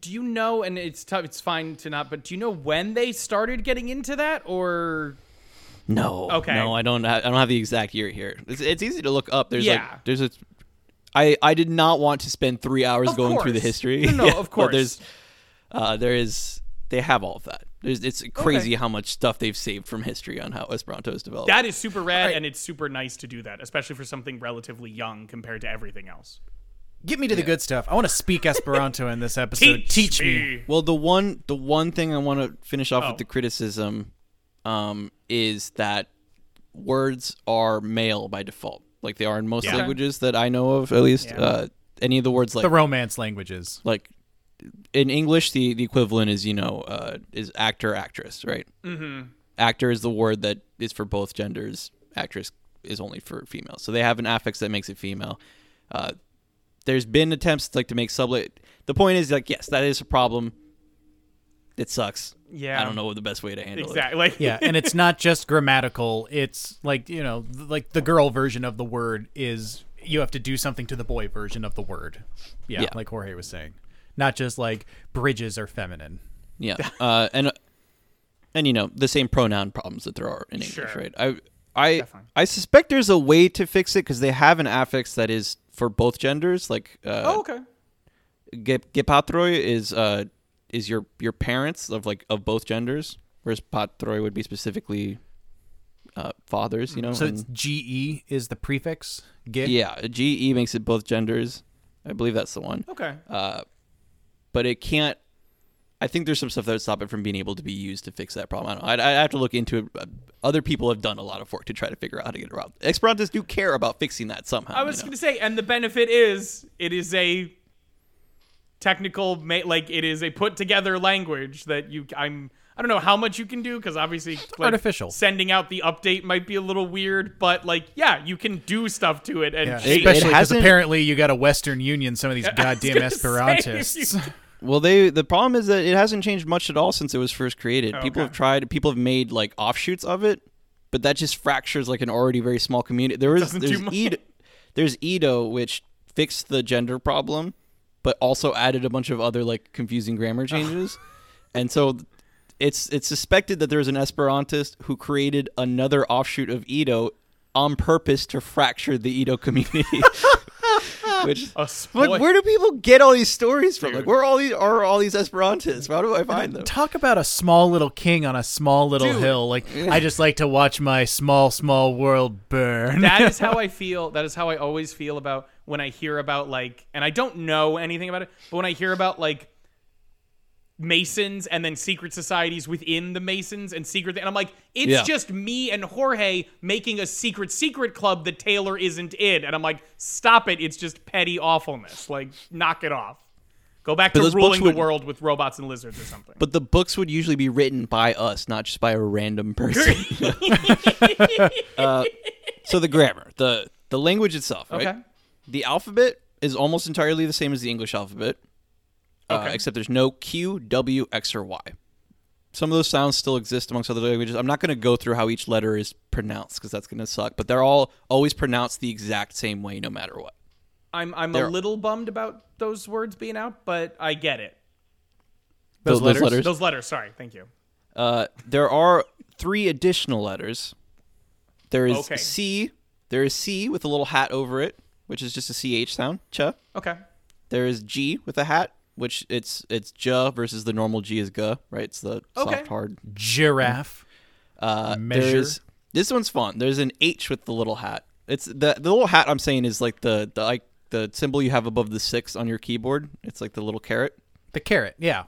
do you know? And it's tough. It's fine to not. But do you know when they started getting into that, or No. Okay. No, I don't. Have, I don't have the exact year here. It's, it's easy to look up. There's Yeah. like there's a. I I did not want to spend three hours Of going through the history. No, no, <laughs> Yeah, of course. there's, uh, there is. They have all of that. There's, it's crazy how much stuff they've saved from history on how Esperanto is developed. that is super rad, Alright. and it's super nice to do that, especially for something relatively young compared to everything else. Get me to the good stuff. I want to speak Esperanto in this <laughs> episode. Teach, me. well, the one the one thing I want to finish off Oh. with the criticism, um, is that words are male by default, like they are in most Yeah. languages that I know of, at least. Yeah. Uh, any of the words like The Romance languages. like in English, the, the equivalent is you know uh, is actor actress, right? Mm-hmm. Actor is the word that is for both genders. Actress is only for females. So they have an affix that makes it female. Uh, there's been attempts like to make sublet. The point is like yes, that is a problem. It sucks. Yeah. I don't know the best way to handle it. Exactly. Like, <laughs> Yeah, and it's not just grammatical. It's like you know, like the girl version of the word is you have to do something to the boy version of the word. Yeah, Yeah. like Jorge was saying, not just like bridges are feminine. Yeah, <laughs> uh, and and you know the same pronoun problems that there are in English, Sure. right? I I Definitely. I suspect there's a way to fix it because they have an affix that is for both genders. Like, uh, oh, okay. ge- gepatroj is uh is your your parents of like of both genders, whereas patroj would be specifically uh, fathers. You know, So and- it's ge is the prefix. Ge. yeah, ge makes it both genders. I believe that's the one. Okay. Uh, but it can't. I think there's some stuff that would stop it from being able to be used to fix that problem. I don't know. I'd, I'd have to look into it. Uh, Other people have done a lot of work to try to figure out how to get it around. Esperantists do care about fixing that somehow. I was you know? going to say, and the benefit is it is a technical, ma- like it is a put together language that you. I'm. I don't know how much you can do because obviously like, Artificial. sending out the update might be a little weird, but like yeah, you can do stuff to it and Yeah, especially because apparently you got a Western Union. Some of these <laughs> goddamn gonna say, Esperantists. if you- Well, they the problem is that it hasn't changed much at all since it was first created. People Okay. have tried. People have made like offshoots of it, but that just fractures like an already very small community. There is there's. Ido, there's Ido which fixed the gender problem, but also added a bunch of other like confusing grammar changes, and so it's it's suspected that there's an Esperantist who created another offshoot of Ido on purpose to fracture the Ido community. <laughs> <laughs> Which A spoil- like, where do people get all these stories from? Dude. Like, where are all these are all these Esperantists? How do I find them? Talk about a small little king on a small little Dude. hill. Like I just like to watch my small small world burn. that is <laughs> how I feel. That is how I always feel about when I hear about like, and I don't know anything about it, but when I hear about like Masons and then secret societies within the Masons and secret, and I'm like, it's Yeah. just me and Jorge making a secret secret club that Taylor isn't in, and I'm like, stop it! It's just petty awfulness. Like, knock it off. Go back But to ruling the world with robots and lizards or something. But the books would usually be written by us, not just by a random <laughs> person. <laughs> Uh, so the grammar, the the language itself, right? Okay. The alphabet is almost entirely the same as the English alphabet, uh, except there's no Q, W, X, or Y. Some of those sounds still exist amongst other languages. I'm not going to go through how each letter is pronounced because that's going to suck. But they're all always pronounced the exact same way, no matter what. I'm I'm a little bummed about those words being out, but I get it. Those letters? Those letters. Sorry, thank you. Uh, there are three additional letters. There is Okay. C. There is C with a little hat over it, which is just a CH sound. Cha. Okay. There is G with a hat, which it's it's J versus the normal G is G, right? It's the Okay. soft hard. Giraffe. Uh, Measure. There's this one's fun. There's an H with the little hat. It's the the little hat I'm saying is like the the like the symbol you have above the six on your keyboard. It's like the little caret. The caret. Yeah.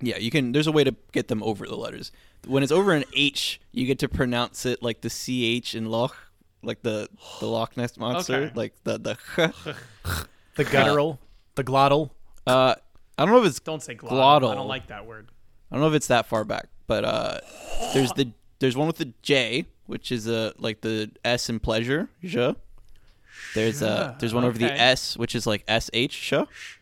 Yeah, you can. There's a way to get them over the letters. When it's over an H, you get to pronounce it like the CH in Loch, like the the Loch Ness monster, Okay. like the the. <laughs> The guttural. the glottal. Uh, I don't know if it's Don't say glottal. Glottal. I don't like that word. I don't know if it's that far back, but uh, there's the there's one with the J, which is uh like the S in pleasure, je. There's uh there's one over the okay. S, which is like S H, sh.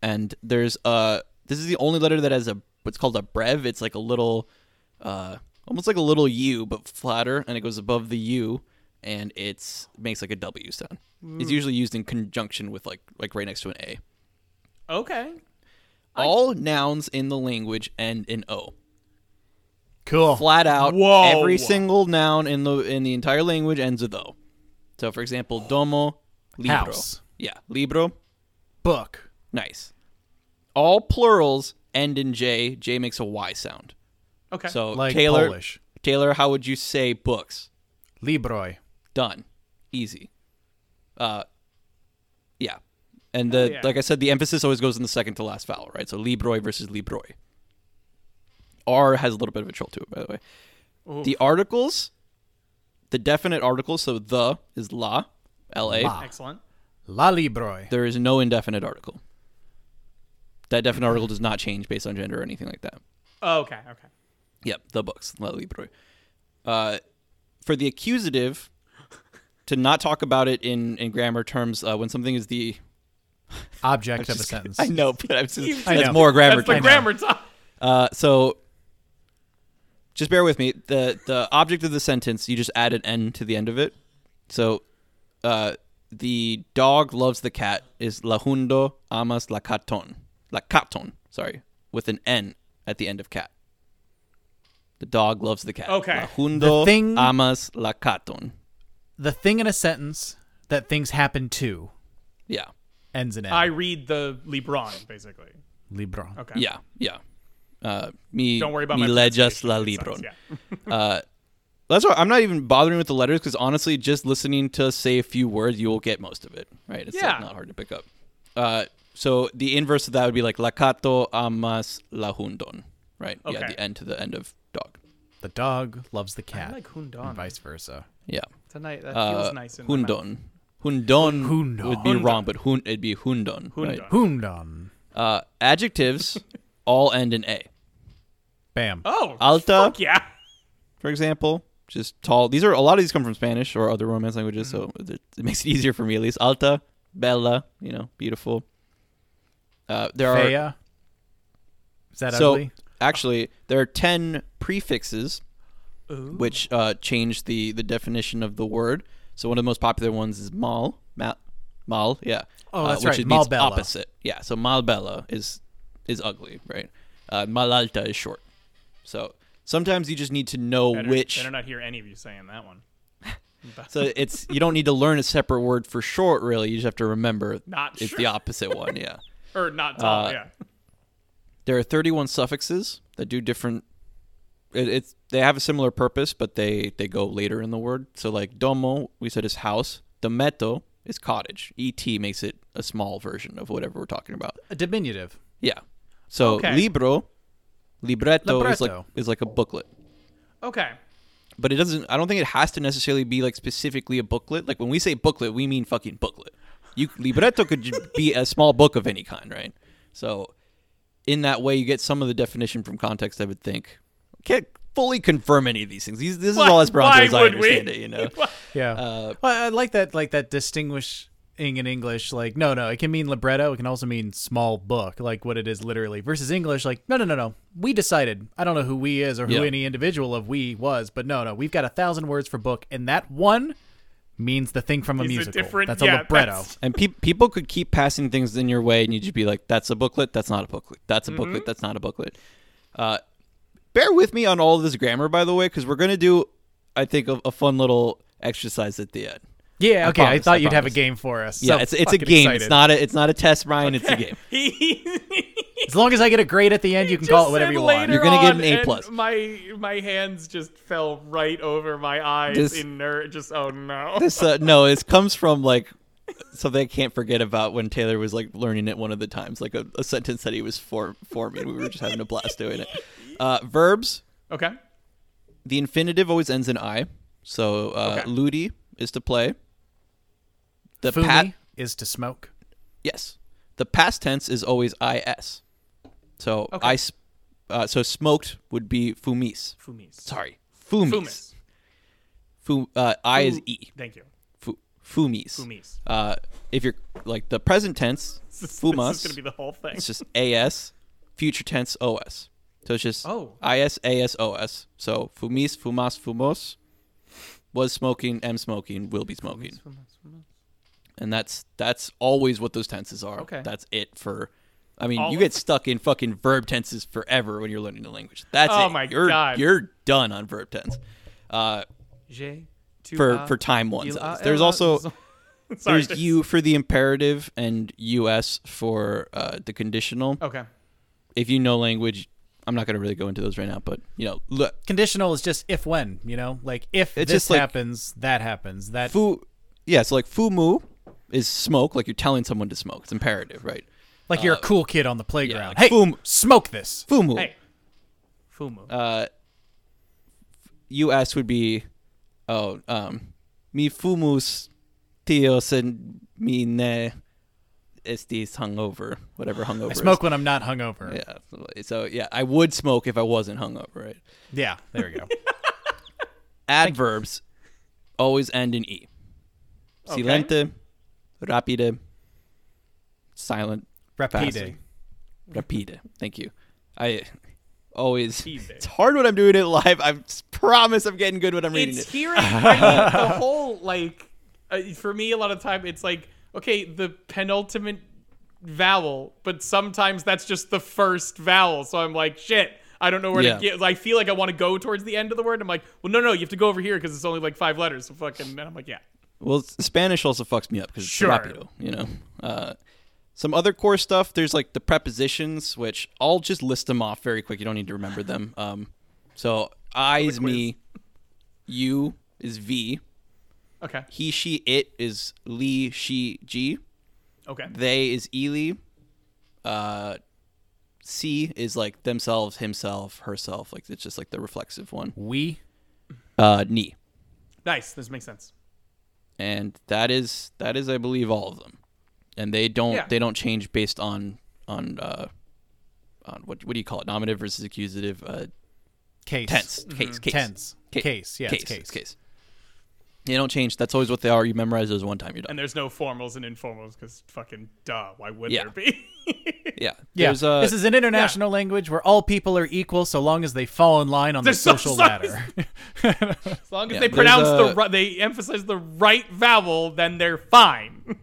And there's uh this is the only letter that has a what's called a breve. It's like a little uh almost like a little U but flatter, and it goes above the U, and it's makes like a W sound. It's usually used in conjunction with like like right next to an A. Okay. All nouns in the language end in O. Cool. flat out Whoa. every single noun in the in the entire language ends with o. So for example, domo, libro. House. Yeah, libro, Book. nice. All plurals end in j. J makes a y sound. Okay. So Like Taylor, Polish. Taylor, how would you say books? Libroj. Done, easy. Uh, yeah, and Oh, the yeah. like I said, the emphasis always goes in the second to last vowel, right? So libroj versus libroj. R has a little bit of a trill to it, by the way. Oof. The articles, the definite article, so the is la, L A. Excellent. La libroj. There is no indefinite article. That definite article does not change based on gender or anything like that. Oh, okay. Okay. Yep, the books, la libro. Uh, for the accusative, to not talk about it in, in grammar terms, uh, when something is the Object of a sentence. I know, but I'm just, I that's know. more grammar That's the terms. grammar talk. Uh, so just bear with me. The the object of the sentence, you just add an n to the end of it. So uh, the dog loves the cat is la hundo amas la caton. La caton, sorry, with an n at the end of cat. The dog loves the cat. Okay. La hundo The thing- amas la caton. the thing in a sentence that things happen to Yeah. Ends in N. I read the Libron, basically. Libron. Okay. Yeah. Yeah. Uh, me, Don't worry about me my lejas la libron. Yeah. <laughs> <laughs> Uh, that's why I'm not even bothering with the letters because honestly, just listening to us say a few words, you will get most of it. Right? It's like, not hard to pick up. Uh, so the inverse of that would be like lacato amas la hundon. Right? Yeah, the end to the end of dog. The dog loves the cat. I like Hundon. And vice versa. Yeah. Tonight that Uh, feels nice. In my mouth. hundon. Hundon Hundon. would be Hundon. wrong, but hun it'd be hundon. Right? Hundon. Hundon. Uh, adjectives <laughs> all end in a. Bam. Oh, Alta. fuck yeah. for example. Just tall. These are a lot of these come from Spanish or other Romance languages, so Mm-hmm. it, it makes it easier for me at least. Alta, bella, you know, beautiful. Uh, there are Fea. Is that so ugly? actually there are ten prefixes which uh, changed the the definition of the word. So one of the most popular ones is mal, mal, mal yeah. Oh, uh, that's which right, it means opposite. Yeah, so malbella is is ugly, right? Uh, malalta is short. So sometimes you just need to know Better, which. better not hear any of you saying that one. <laughs> So it's you don't need to learn a separate word for short. Really, you just have to remember Not it's sure. the opposite one. Yeah. <laughs> Or not tall, Uh, yeah. There are 31 suffixes that do different. It, it's they have a similar purpose, but they they go later in the word. So like domo, we said is house. Dometo is cottage. Et makes it a small version of whatever we're talking about. A diminutive. Yeah. So Okay. libro, libretto, is like is like a booklet. Okay. But it doesn't. I don't think it has to necessarily be like specifically a booklet. Like when we say booklet, we mean fucking booklet. You libretto could be a small book of any kind, right? So, in that way, you get some of the definition from context. I would think. Can't fully confirm any of these things. These, this is Why- all Esperanto why as I would we? understand it. You know. <laughs> Yeah. Uh, well, I like that like that distinguishing in English. Like, no, no, it can mean libretto. It can also mean small book, like what it is literally. Versus English, like, no, no, no, no. We decided. I don't know who we is or who Yeah. any individual of we was, but no, no. We've got a thousand words for book, and that one means the thing from a Is a musical. different- That's yeah, a libretto. that's- and pe- people could keep passing things in your way, and you'd just be like, "That's a booklet. That's not a booklet. That's a booklet. That's not a booklet." Uh, bear with me on all of this grammar, by the way, because we're gonna do, I think, a, a fun little exercise at the end. Yeah, I okay. I, thought I you'd have a game for us. Yeah, So it's it's a fucking game. It's not a it's not a test, Brian. It's a game. <laughs> As long as I get a grade at the end, <laughs> you can call it whatever you want. You're gonna get an A plus. My my hands just fell right over my eyes This- in ner- just oh no. This uh, no, it comes from like something I can't forget about when Taylor was like learning it one of the times, like a, a sentence that he was for forming. We were just having a blast doing it. Uh, verbs. okay. The infinitive always ends in i, so uh, Okay. ludi is to play. The Fumi pat is to smoke. yes, the past tense is always is. So Okay. I, s- uh, so smoked would be fumis. Fumis. Sorry, fumis. Fumis. Fu, uh, I is e. Thank you. Fu, fumis. Fumis. Uh, if you're like the present tense, This, <laughs> fumas. this is gonna be the whole thing. It's just as. Future tense os. So it's just Oh. is as os. So fumis, fumas, fumos. Was smoking, am smoking, will be smoking, and that's that's always what those tenses are. Okay. That's it for. I mean, All you get stuck in fucking verb tenses forever when you're learning the language. That's Oh it. my you're, God. You're done on verb tense. Uh, J, tu for as, for time ones. il There's also <laughs> Sorry. there's this- you for the imperative and us for uh, the conditional. Okay. If you know language, I'm not going to really go into those right now, but you know, look, Conditional is just if when, you know? Like if It's this just like- happens, that happens. That fu, yeah, so like fumu is smoke, like you're telling someone to smoke. It's imperative, right? like you're a cool kid on the playground. like hey, boom. smoke this. Fumu. Hey. Fumu. Uh, us would be, oh, um, mi fumus tios and mi ne estis hungover, whatever hungover. I is. smoke when I'm not hungover. Yeah. So yeah, I would smoke if I wasn't hungover, right? Yeah. There we go. <laughs> Adverbs always end in e. Okay. Silente, rapide, silent, Rapide. Fast. rapide. Thank you. I always. Rapide. It's hard when I'm doing it live. I promise I'm getting good when I'm reading it's it. hearing <laughs> I mean, the whole like uh, for me a lot of time it's like okay the penultimate vowel but sometimes that's just the first vowel so i'm like shit i don't know where Yeah. to get i feel like i want to go towards the end of the word i'm like well no no you have to go over here because it's only like five letters so fucking and i'm like yeah Well, Spanish also fucks me up because it's rapido, you know. Uh, some other core stuff. There's like the prepositions, which I'll just list them off very quick. You don't need to remember them. <laughs> Um, so I is me, you is V, okay he, she, it is Lee, she, G, okay they is Ely, uh, C is like themselves, himself, herself. Like it's just like the reflexive one. We Uh, ni. nice this makes sense and that is that is I believe all of them, and they don't Yeah. they don't change based on on uh on what what do you call it nominative versus accusative uh case. tense case case Tense. Ca- Case. Yeah, case it's case. case. They don't change. That's always what they are. You memorize those one time. You're done. And there's no formals and informals because fucking duh. Why would Yeah. there be? <laughs> yeah. Yeah, uh, this is an international language where all people are equal so long as they fall in line on the There's so- social so- ladder. <laughs> <laughs> as long as Yeah, they pronounce a- the right, they emphasize the right vowel, then they're fine.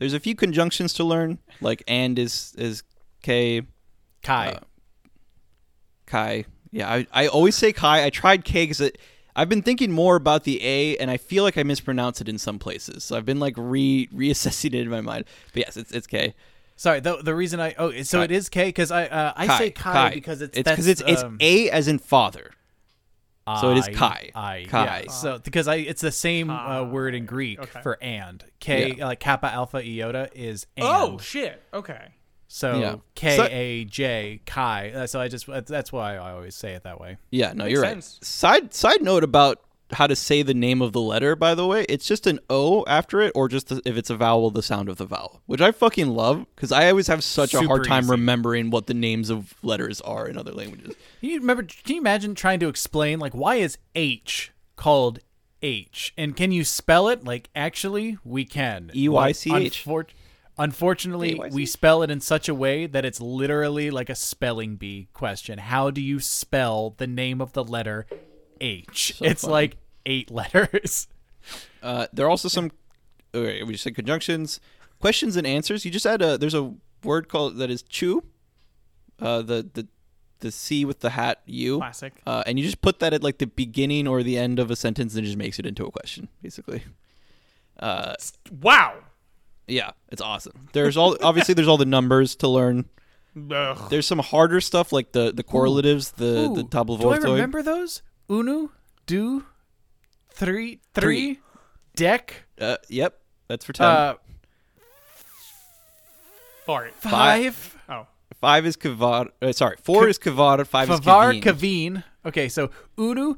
There's a few conjunctions to learn. Like and is is K Kai. Uh, Kai. Yeah, I, I always say Kai. I tried K because I've been thinking more about the A, and I feel like I mispronounce it in some places. So I've been like re <laughs> reassessing it in my mind. But yes, it's it's K. Sorry, the the reason I oh so Kai. it is K because I uh, I Kai. say Kai, because it's it's because it's it's um, A as in father. So it is Kai. I, Kai. Yeah, so because I it's the same uh, word in Greek Okay. for and K Yeah. like kappa alpha iota is and. Oh shit. Okay. so Yeah. K So- A J Kai. Uh, so I just that's why I always say it that way. Yeah, no, Makes you're sense. right. Side side note about how to say the name of the letter. By the way, it's just an O after it, or just the, if it's a vowel, the sound of the vowel, which I fucking love because I always have such a hard time easy. remembering what the names of letters are in other languages. Can <laughs> you remember? Can you imagine trying to explain like why is H called H, and can you spell it? Like actually, we can. E-Y-C-H. Unfor- unfortunately, E-Y-C-H. we spell it in such a way that it's literally like a spelling bee question. How do you spell the name of the letter H? it's funny. like eight letters. <laughs> Uh, there are also some. Okay, we just said conjunctions, questions and answers. You just add a. There's a word called that is chew. Uh, the the the C with the hat U. Classic. Uh, and you just put that at like the beginning or the end of a sentence, and it just makes it into a question, basically. Uh, Wow. yeah, it's awesome. There's all obviously there's all the numbers to learn. Ugh. There's some harder stuff like the the correlatives, the the Ooh, tableau do I remember those? Unu, do, three, three, Three. deck, Uh, yep, that's for ten. uh, Fart. five. Oh. five is kavar. Uh, sorry, four is kavar. Five Favar is kavin. Kaveen. Okay, so Unu,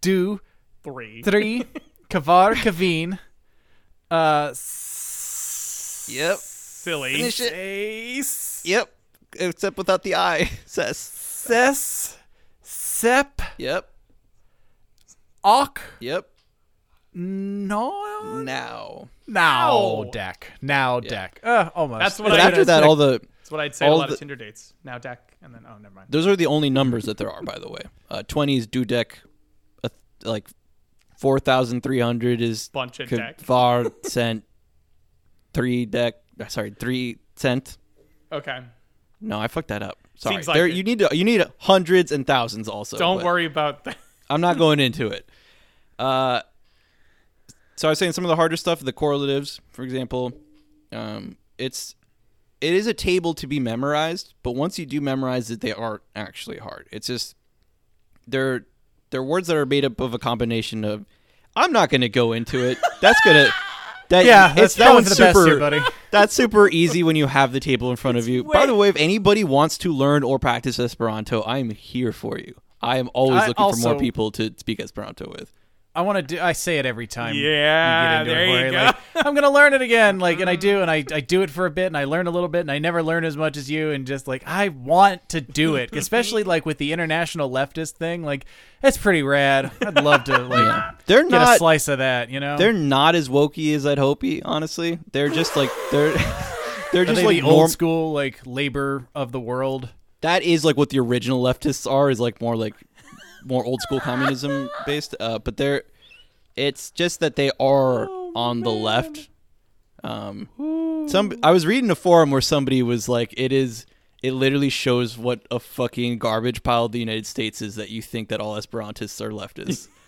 Do, Three. Three, <laughs> Kavar Kaveen. Uh, s- Yep. Silly. Finish it. Ace. Yep. Except without the I. <laughs> Says. Ses. Sep. Yep. Ok. Yep. No. Now. Now Ow. deck. Now deck. Uh, almost. That's what But I- after that, all the That's what I'd say. All a lot the- of Tinder dates. Now deck, and then oh, never mind. those are the only numbers that there are. By the way, uh, do deck, dudek. Uh, like four thousand three hundred is Bunch of deck. kavar cent. Three deck. uh, Sorry, three cent. Okay. No, I fucked that up. Sorry. Seems like there, it. you need to, you need hundreds and thousands also. Don't but- worry about that. <laughs> I'm not going into it. <laughs> Uh, so I was saying some of the harder stuff, the correlatives, for example. Um, it's it is a table to be memorized, but once you do memorize it, they aren't actually hard. It's just they're they're words that are made up of a combination of. I'm not going to go into it. That's gonna. <laughs> That, Yeah, it's that's that one's for the best super, here, buddy. <laughs> That's super easy when you have the table in front of you. By the way, if anybody wants to learn or practice Esperanto, I'm here for you. I am always I looking for more people to speak Esperanto with. I want to do. I say it every time. Yeah, you get into there it, you I, like, I'm gonna learn it again. Like, and I do, and I, I do it for a bit, and I learn a little bit, and I never learn as much as you, and just like I want to do it, <laughs> especially like with the international leftist thing. Like, it's pretty rad. I'd love to like They're get a slice of that. You know, they're not as wokey as I'd hopey, honestly. They're just like they're <laughs> they're Are just they like the norm- old school like labor of the world. that is like what the original leftists are is like more like more old school communism based uh, but they're it's just that they are on the left. Um some i was reading a forum where somebody was like it is it literally shows what a fucking garbage pile the united states is that you think that all esperantists are leftists <laughs>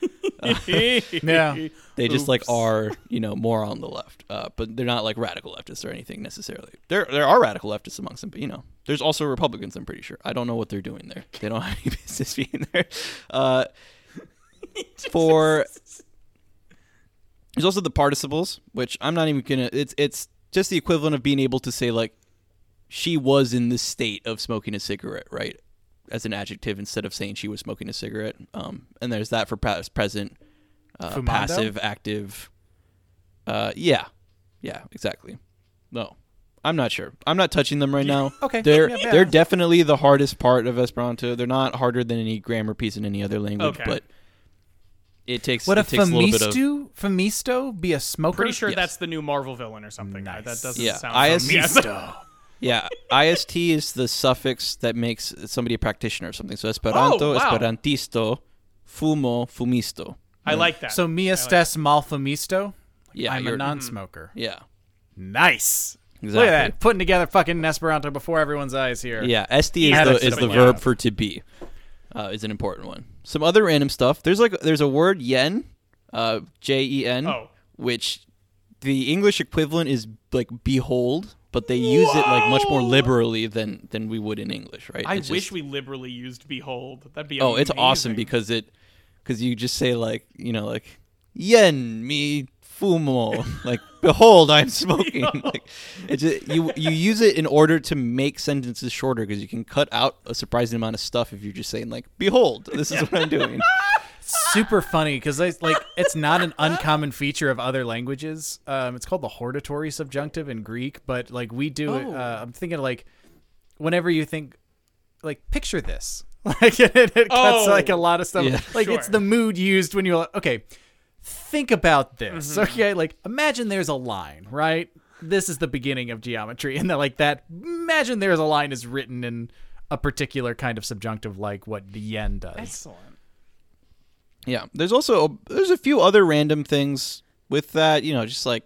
Yeah. they just like are you know more on the left uh, but they're not like radical leftists or anything necessarily. There there are radical leftists amongst them but you know there's also republicans i'm pretty sure. I don't know what they're doing there. They don't <laughs> have any business being there. Uh, <laughs> for there's also the participles which i'm not even gonna it's it's just the equivalent of being able to say like she was in the state of smoking a cigarette right as an adjective instead of saying she was smoking a cigarette um, and there's that for past present uh, passive, active. Uh, yeah, yeah, exactly. No, I'm not sure. I'm not touching them right now. Okay. they're Yeah, yeah. they're definitely the hardest part of Esperanto. They're not harder than any grammar piece in any other language, Okay. but it takes what it a takes a little bit of famisto famisto be a smoker? Pretty sure Yes. that's the new Marvel villain or something. Nice. That doesn't Yeah, sound IS yes. Yeah. Ist is the suffix that makes somebody a practitioner or something. So Esperanto, Oh, wow. Esperantisto, fumo, fumisto. I like that. So mi I like estes mal famisto? Yeah, I'm a you're- non-smoker. Yeah, Nice. exactly. Look at that, putting together fucking Esperanto before everyone's eyes here. Yeah, SD is the, is the verb that. for to be. Uh, is an important one. Some other random stuff. There's like there's a word yen, uh, J E N, Oh. which the English equivalent is like behold, but they use it like much more liberally than than we would in English, right? I It's wish just- we liberally used behold. That'd be Oh, it's awesome because it because you just say like you know like yen mi fumo <laughs> like behold I'm <laughs> smoking. Like it's just, you you use it in order to make sentences shorter because you can cut out a surprising amount of stuff if you're just saying like behold this is what I'm doing <laughs> super <laughs> funny because like it's not an uncommon feature of other languages. Um, it's called the hortatory subjunctive in Greek, but like we do it. Oh. Uh, I'm thinking like whenever you think, like picture this, <laughs> like it, it cuts Oh. like a lot of stuff. Yeah. Like it's the mood used when you're like, okay, think about this. Mm-hmm. Okay, like imagine there's a line, right? This is the beginning of geometry, and then like that. Imagine there's a line is written in a particular kind of subjunctive, like what the yen does. excellent. Yeah there's also there's a few other random things with that you know just like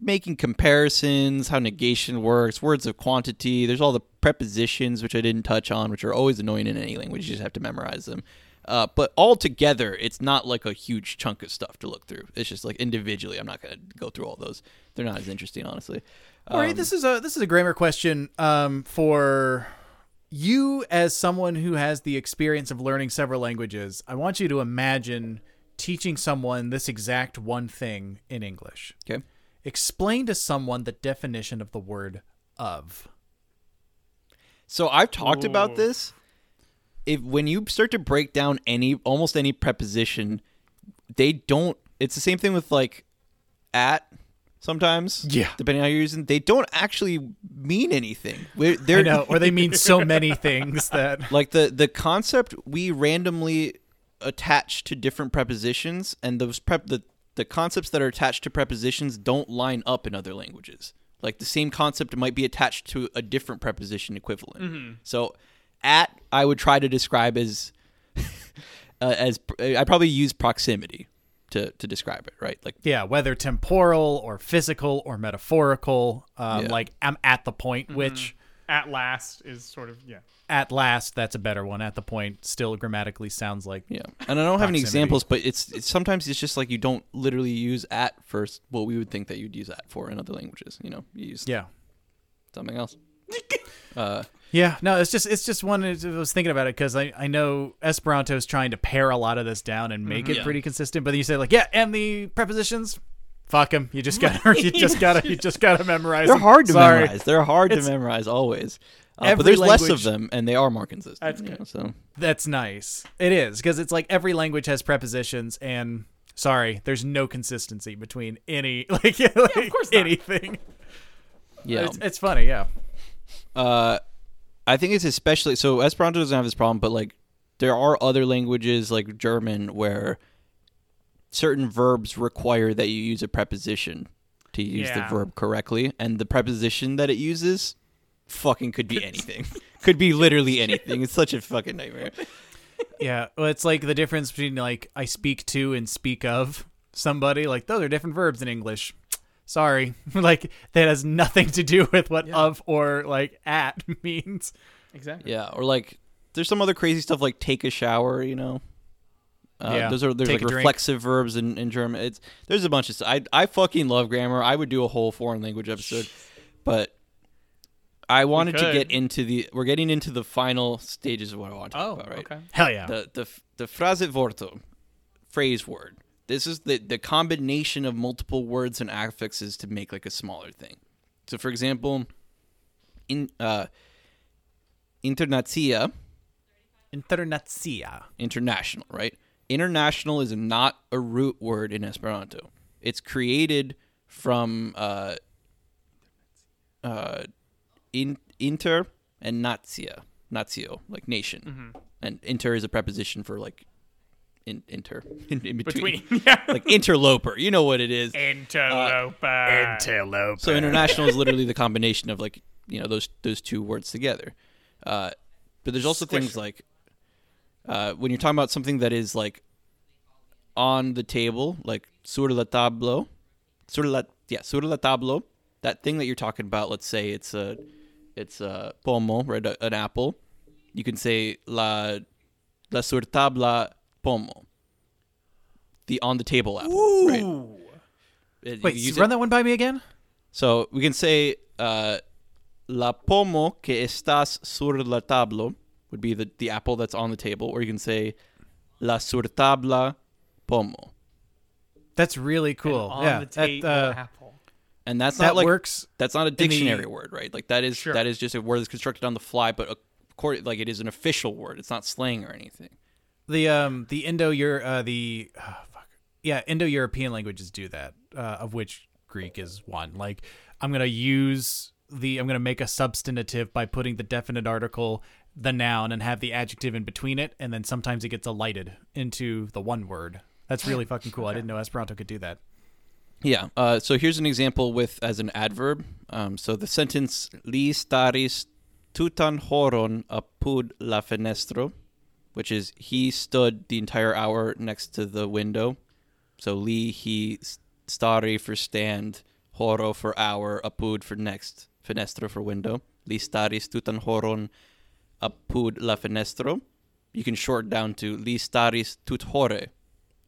making comparisons how negation works words of quantity. There's all the prepositions which i didn't touch on which are always annoying in any language. You just have to memorize them. Uh, but all together it's not like a huge chunk of stuff to look through. It's just like individually i'm not going to go through all those. They're not as interesting honestly. All right, Um, this is a this is a grammar question um, for you as someone who has the experience of learning several languages. I want you to imagine teaching someone this exact one thing in English. okay Explain to someone the definition of the word of. So I've talked about this. If when you start to break down any almost any preposition, they don't. It's the same thing with like at sometimes. Yeah. Depending on how you're using, they don't actually mean anything. We're, they're I know, or they mean so <laughs> many things that like the the concept we randomly attach to different prepositions, and those prep the the concepts that are attached to prepositions don't line up in other languages. Like the same concept might be attached to a different preposition equivalent. So, at I would try to describe as <laughs> uh, as I probably use proximity to to describe it, right? Like yeah, whether temporal or physical or metaphorical, um, Yeah. like I'm at the point, which At last is sort of yeah. at last that's a better one. At the point still grammatically sounds like Yeah, and I don't have any examples, but it's, it's sometimes it's just like you don't literally use at first. What we would think that you'd use at for in other languages. You know, you use yeah. something else. <laughs> uh, Yeah, no, it's just it's just one. I was thinking about it because I I know Esperanto is trying to pare a lot of this down and make it Yeah. pretty consistent. But then you say like, yeah, and the prepositions, fuck them. You just gotta <laughs> you just gotta you just gotta memorize. they're them. hard to Sorry. memorize. They're hard It's- to memorize always. Uh, but there's less of them, and they are more consistent. That's you good. know, so That's nice. It is because it's like every language has prepositions and. Sorry, there's no consistency between any <laughs> like, like course anything. yeah, It's, it's funny, yeah. uh, I think it's especially so. Esperanto doesn't have this problem, but like there are other languages like German where certain verbs require that you use a preposition to use Yeah. the verb correctly, and the preposition that it uses fucking could be anything. <laughs> could be literally <laughs> anything. It's such a fucking nightmare. Yeah, well, it's like the difference between like I speak to and speak of somebody. Like those are different verbs in English. Sorry, <laughs> like that has nothing to do with what of or like at <laughs> means. Exactly. Yeah, or like there's some other crazy stuff like take a shower. You know. Uh, Yeah, those are there's take like a drink. reflexive verbs in, in German. It's there's a bunch of stuff. I I fucking love grammar. I would do a whole foreign language episode, but I wanted to get into the. We're getting into the final stages of what I want to talk Oh, about. Right. okay. Hell yeah. The the the Phraseworte, phrase word. This is the the combination of multiple words and affixes to make like a smaller thing. So, for example, in uh, internazia, Internazia. international, right? International is not a root word in Esperanto. It's created from uh, uh, in, inter and natia, natio, like nation, and inter is a preposition for like in, inter <laughs> in, in between, Between <laughs> yeah. like interloper. You know what it is. interloper. Interloper. So international is literally the combination of like you know those those two words together. Uh, but there's also things like uh, when you're talking about something that is like on the table, like sur la tableau, sur la yeah sur la tableau. That thing that you're talking about, let's say it's a it's a pomo, right? A, an apple. You can say la la sur tabla pomo. The on the table apple, right? It- you Wait, it- run that one by me again. so we can say uh, la pomo que estás sur la tablo would be the, the apple that's on the table, or you can say la sur tabla pomo, That's really cool. on yeah, the that, uh, apple. and that's that not like works. that's not a the- dictionary word, right? Like that is Sure. that is just a word that's constructed on the fly, but according like it is an official word. It's not slang or anything. The um the Indo Euro uh, the oh, fuck yeah Indo European languages do that, uh, of which Greek is one. Like I'm gonna use the I'm gonna make a substantive by putting the definite article, the noun, and have the adjective in between it, and then sometimes it gets elided into the one word. That's really fucking cool. I didn't know Esperanto could do that. Yeah. Uh, so here's an example with as an adverb. Um, so the sentence li staris tutan horon apud la fenestro, which is he stood the entire hour next to the window. So li he stari for stand, horo for hour, apud for next, fenestro for window. Li staris tutan horon apud la fenestro. You can short down to li staris tut hore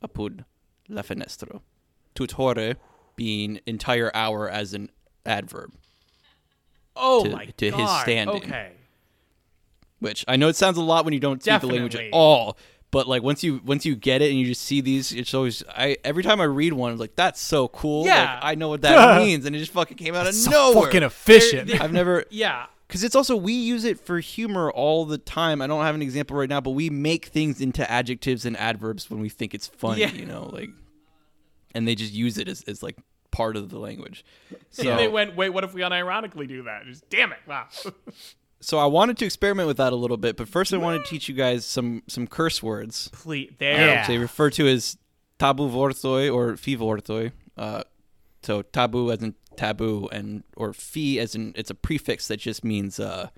apud la fenestro tutore being entire hour as an adverb, Oh to- my to his god. standing. Okay. Which I know it sounds a lot when you don't speak the language at all. But like once you once you get it and you just see these, it's always I every time I read one, I'm like that's so cool. Like, Yeah. I know what that <laughs> means, and it just fucking came out of So nowhere. fucking efficient. I've never <laughs> Yeah. because it's also we use it for humor all the time. I don't have an example right now, but we make things into adjectives and adverbs when we think it's funny. Yeah. You know, like, and they just use it as, as like part of the language. So <laughs> And they went, wait, what if we unironically do that? Just damn it. Wow. So I wanted to experiment with that a little bit, but first I want to teach you guys some some curse words. Please. There. Yeah. They refer to as tabu vortoj or fi vortoj. Uh, so tabu as in taboo, and or fi as in it's a prefix that just means uh,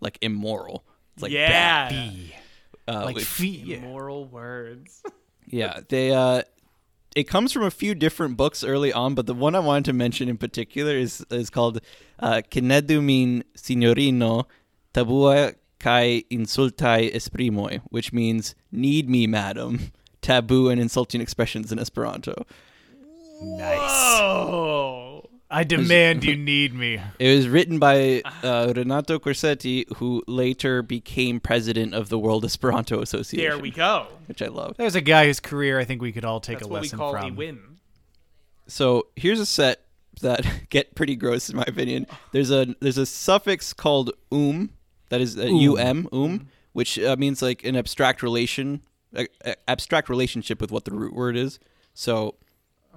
like immoral. It's like yeah. bad. Uh, like which- immoral Moral words. <laughs> yeah, they uh, it comes from a few different books early on, but the one I wanted to mention in particular is is called uh, Kenedumin Signorino Tabuaj kaj Insultaj Esprimoj, which means "Need me, madam." Taboo and insulting expressions in Esperanto. Nice. Oh. I demand <laughs> you need me. It was written by uh, Renato Corsetti, who later became president of the World Esperanto Association. There we go. Which I love. There's a guy whose career I think we could all take That's a what we lesson call from. a win. So here's a set that <laughs> get pretty gross in my opinion. There's a there's a suffix called um that is uh, um um which uh, means like an abstract relation uh, abstract relationship with what the root word is. So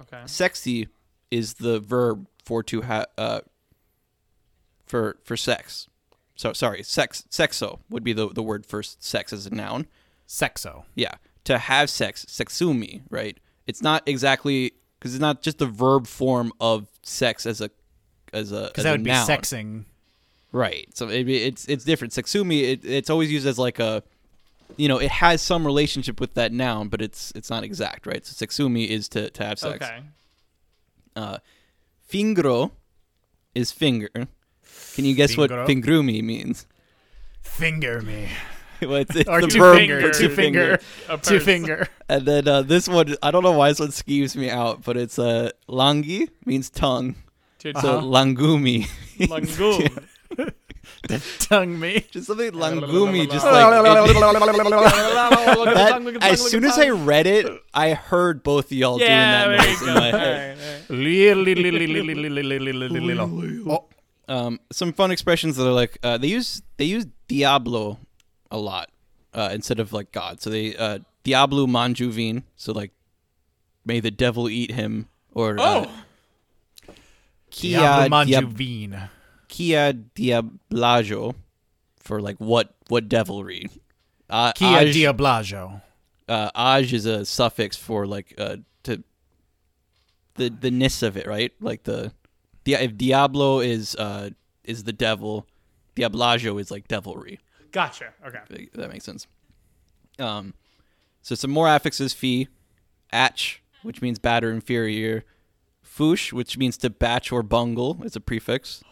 Okay. sexy is the verb for to have uh for for sex. So sorry, sex sexo would be the the word for sex as a noun. Sexo. Yeah, to have sex, sexumi, right? It's not exactly because it's not just the verb form of sex as a as a Because that would be noun. sexing. Right? So it, it's it's different. Sexumi, it, it's always used as like a, you know, it has some relationship with that noun, but it's it's not exact, right? So sexumi is to to have sex. Okay. Uh, fingro is finger. Can you guess what Fingro? fingrumi means? Finger me. <laughs> well, it's, it's Or the two verb finger. Two finger. A Two finger. And then uh, this one, I don't know why this one skeeves me out, but it's uh, langi means tongue. To So langumi. <laughs> Langoon. Tongue me. just something langumi, just like. that- as soon as I read it, I heard both of y'all yeah, doing there that you noise go. in my head. right, all right. Oh, Um, some fun expressions that are like uh, they use they use diablo a lot uh, instead of like God. So they uh, diablo manjuvin. So like, may the devil eat him. Or uh, Oh, kia Diablo diab- Manjuvin. Kia Diablaĵo for like what what devilry. Uh, Kia aj, Diablaĵo. uh, aj is a suffix for like uh, to the the ness of it, right? Like the the if diablo is uh is the devil, diablaĵo is like devilry. Gotcha. Okay. That makes sense. Um, so some more affixes: fee, atch, which means bad or inferior, foosh, which means to batch or bungle, is a prefix.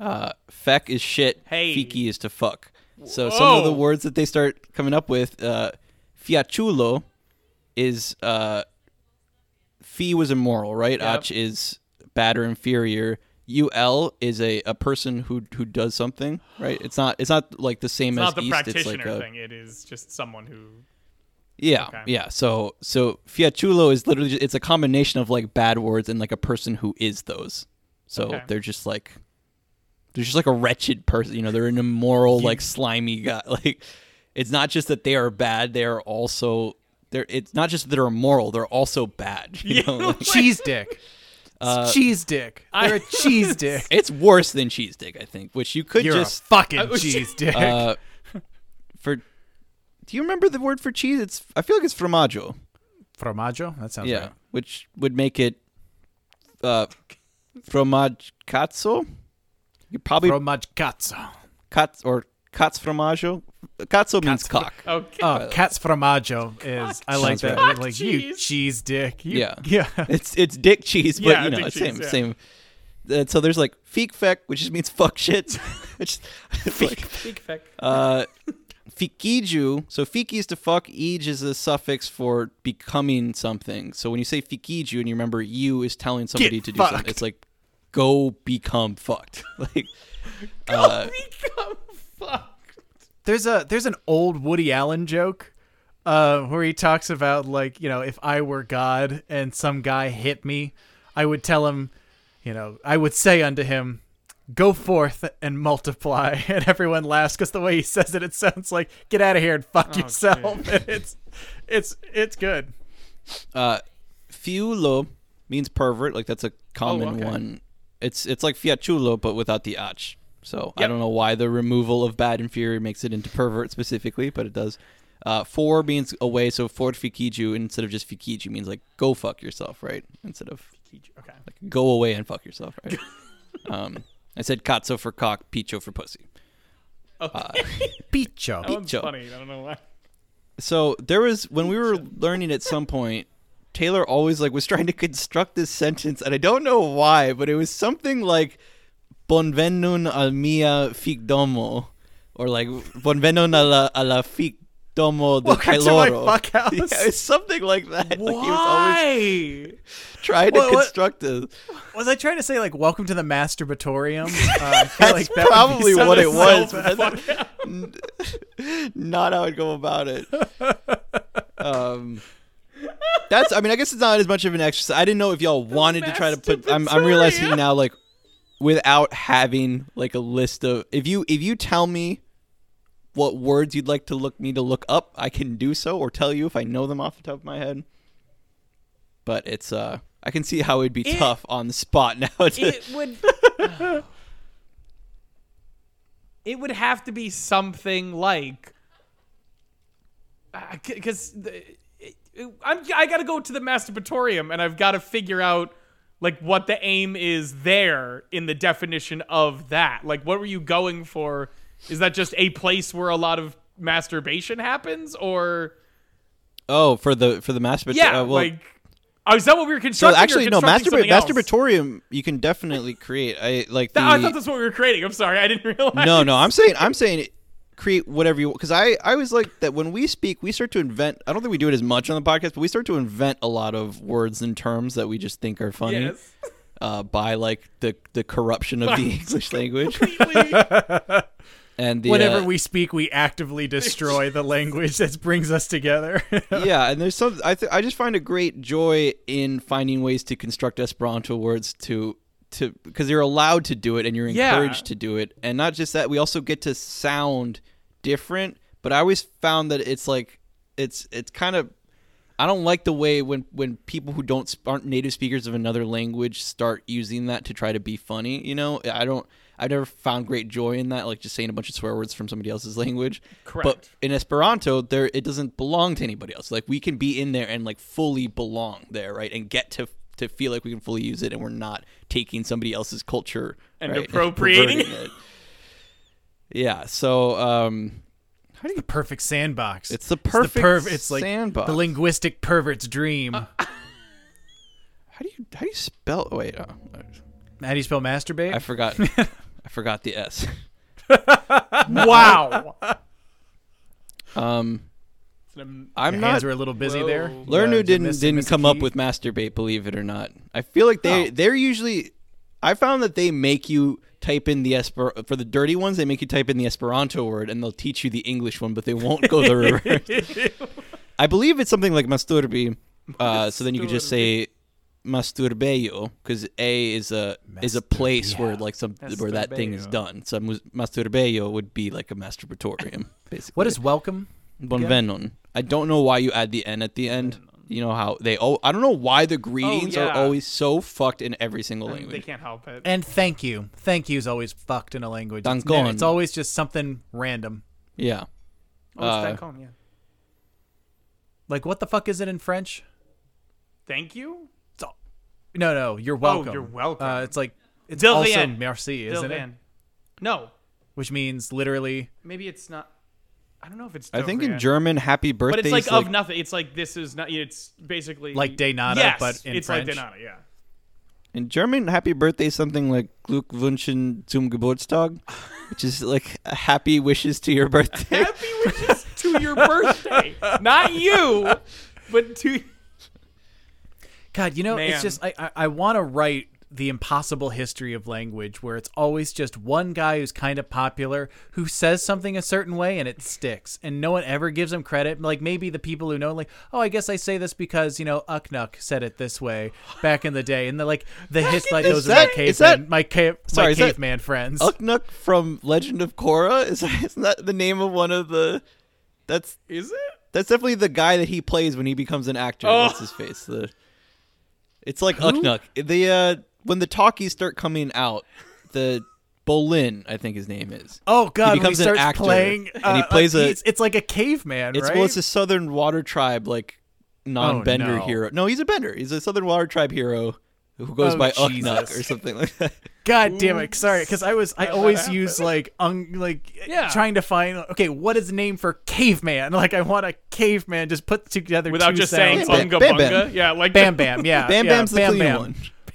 Uh, feck is shit. Hey. Fiki is to fuck. So some of the words that they start coming up with, uh, fiaĉulo is uh, fee was immoral, right? Yep. Ach is bad or inferior. Ul is a, a person who who does something, right? It's not it's not like the same It's as not the east. practitioner it's like a, thing. It is just someone who. yeah, Okay. yeah. So so fiaĉulo is literally just, it's a combination of like bad words and like a person who is those. So Okay. they're just like they're just like a wretched person. You know, they're an immoral, like slimy guy. <laughs> Like it's not just that they are bad; they are also they're. It's not just that they're immoral; they're also bad. <laughs> You know, like, <laughs> cheese dick. Uh, cheese dick. They're a cheese dick. it's worse than cheese dick, I think. Which you could You're just a fucking cheese dick. uh, for. Do you remember the word for cheese? It's I feel like it's formaggio. Formaggio. That sounds yeah, right. which would make it uh, fromage cazzo. You probably Fromage cazzo. caz or caz formaggio. Cazzo means Cazzo. cock. Okay. Oh, cat's formaggio is. I like that. right. Like you cheese. cheese dick. You, Yeah. <laughs> Yeah. It's it's dick cheese, but Yeah, you know, dick it's cheese, same yeah. same. Uh, so there's like feek feck, which just means fuck shit. <laughs> <laughs> which it's like Big feck. uh, fikiĝu. So fiki is to fuck. Ij is a suffix for becoming something. So when you say fikiĝu and you remember you is telling somebody to do something, it's like go become fucked. <laughs> like <laughs> uh, Become fucked. There's a there's an old Woody Allen joke uh, where he talks about like you know if I were God and some guy hit me, I would tell him, you know, I would say unto him, "Go forth and multiply," <laughs> and everyone laughs because the way he says it, it sounds like "Get out of here and fuck yourself." And it's it's it's good. uh, fiulo means pervert. Like that's a common okay. one. It's it's like fiaĉulo, but without the ach. So I don't know why the removal of bad inferior makes it into pervert specifically, but it does. Uh, for means away, so Ford fikiĝu instead of just fikiĝu means like go fuck yourself, right? Instead of Okay. like go away and fuck yourself, right? <laughs> um, I said katso for cock, picho for pussy. Okay. <laughs> Picho. that one's Picho. funny. I don't know why. So there was when we were learning at some point, Taylor always like was trying to construct this sentence, and I don't know why, but it was something like "Bonvenun al mia figdomo," or like "Bonvenun alla alla figdomo de Welcome to my fuck <laughs> house. Yeah, it's something like that. <laughs> Like he was always Why? trying to What- what- construct this. Was I trying to say like "Welcome to the masturbatorium"? <laughs> Uh, That's like that probably what it was. not how I'd go about it. Um, that's. I mean, I guess it's not as much of an exercise. I didn't know if y'all wanted to try to put. I'm. I'm realizing now, like, without having like a list of. If you if you tell me what words you'd like to look me to look up, I can do so, or tell you if I know them off the top of my head. But it's. uh I can see how it'd be It- tough on the spot <laughs> now. To, it would <sighs> it would have to be something like because I'm I got to go to the masturbatorium and I've got to figure out like what the aim is there in the definition of that. Like what were you going for? Is that just a place where a lot of masturbation happens or oh, for the for the masturbatory. yeah, uh, well, like oh, is that what we were constructing? or actually, no. constructing something else? masturbatorium you can definitely create. I like the. I thought that's what we were creating. I'm sorry, I didn't realize. <laughs> no, no. I'm saying I'm saying create whatever you because I I was like that when we speak we start to invent. I don't think we do it as much on the podcast, but we start to invent a lot of words and terms that we just think are funny. Yes. <laughs> Uh, by like the the corruption of the English language Completely. and the Whenever uh, we speak, we actively destroy the language that brings us together. <laughs> yeah, and there's some. I th- I just find a great joy in finding ways to construct Esperanto words to to because you're allowed to do it and you're Yeah. encouraged to do it, and not just that, we also get to sound different. But I always found that it's like it's it's kind of I don't like the way when when people who don't aren't native speakers of another language start using that to try to be funny. You know, I don't. I've never found great joy in that, like just saying a bunch of swear words from somebody else's language. Correct. But in Esperanto, there it doesn't belong to anybody else. Like we can be in there and like fully belong there, right? And get to to feel like we can fully use it, and we're not taking somebody else's culture And right, appropriating perverting it. Yeah. So, um, how do you... the perfect sandbox. It's the perfect perv- It's like sandbox. the linguistic pervert's dream. Uh, how do you how do you spell? Wait, oh, How do you spell masturbate? I forgot. <laughs> I forgot the S. <laughs> wow. Um, I'm Your not. hands were a little busy there. Whoa. Lernu Yeah, didn't miss- didn't miss a come up key? with masturbate. Believe it or not, I feel like they Oh. they're usually. I found that they make you type in the Esper for the dirty ones. They make you type in the Esperanto word, and they'll teach you the English one, but they won't go the <laughs> reverse. I believe it's something like masturbi. Uh, so then you could just say masturbejo because a is a is a place where like some where that thing is Masturbejo. done. So mus- masturbejo would be like a masturbatorium, <laughs> basically. What is welcome? Bonvenon? I don't know why you add the n at the end. You know how they oh I don't know why the greetings are yeah. always so fucked in every single language. they can't help it. And thank you. Thank you is always fucked in a language. It's, Dankon. it's always just something random. Yeah. Oh, it's uh, that calm, yeah. Like what the fuck is it in French? Thank you. No, no, you're welcome. you're welcome. Uh, it's like it's De also rien. merci, isn't it? Dilvan. No, Which means literally maybe it's not. I don't know if it's. I think in German happy birthday but it's like, is of nothing. It's like this is not. It's basically Like de nada, Yes, but in it's French. like de nada. Yeah. in German happy birthday is something like Glückwünschen zum Geburtstag, which is like a happy wishes to your birthday. <laughs> Happy wishes to your birthday, not you, but to. God, you know, Man. it's just I I, I want to write the impossible history of language where it's always just one guy who's kind of popular who says something a certain way and it sticks and no one ever gives him credit like maybe the people who know like oh i guess i say this because you know uknuk said it this way back in the day and the like the hits like Is those are that- my is caveman that- my, cave, Sorry, my is that- caveman friends Uknuk from Legend of Korra is isn't that the name of one of the? That's Is it? that's definitely the guy that he plays when he becomes an actor. Oh. What's his face? The it's like Uknuk. The uh, when the talkies start coming out, the Bolin, I think his name is. oh god when he becomes an starts actor, playing and he uh, plays uh, a- he's- it's like a caveman It's right well, it's a Southern Water Tribe like non-bender no. hero. No, he's a bender. He's a Southern Water Tribe hero who goes Oh, by Jesus. Uknuk or something like that. God damn it! Sorry, because I was I How'd always use like un, like Yeah. trying to find okay what is the name for caveman? <laughs> Like I want a caveman just put together Without two just sounds. saying Bam, bunga bunga. Yeah, like Bam Bam, yeah, Bam yeah, Bam's the Bam clean Bam. one.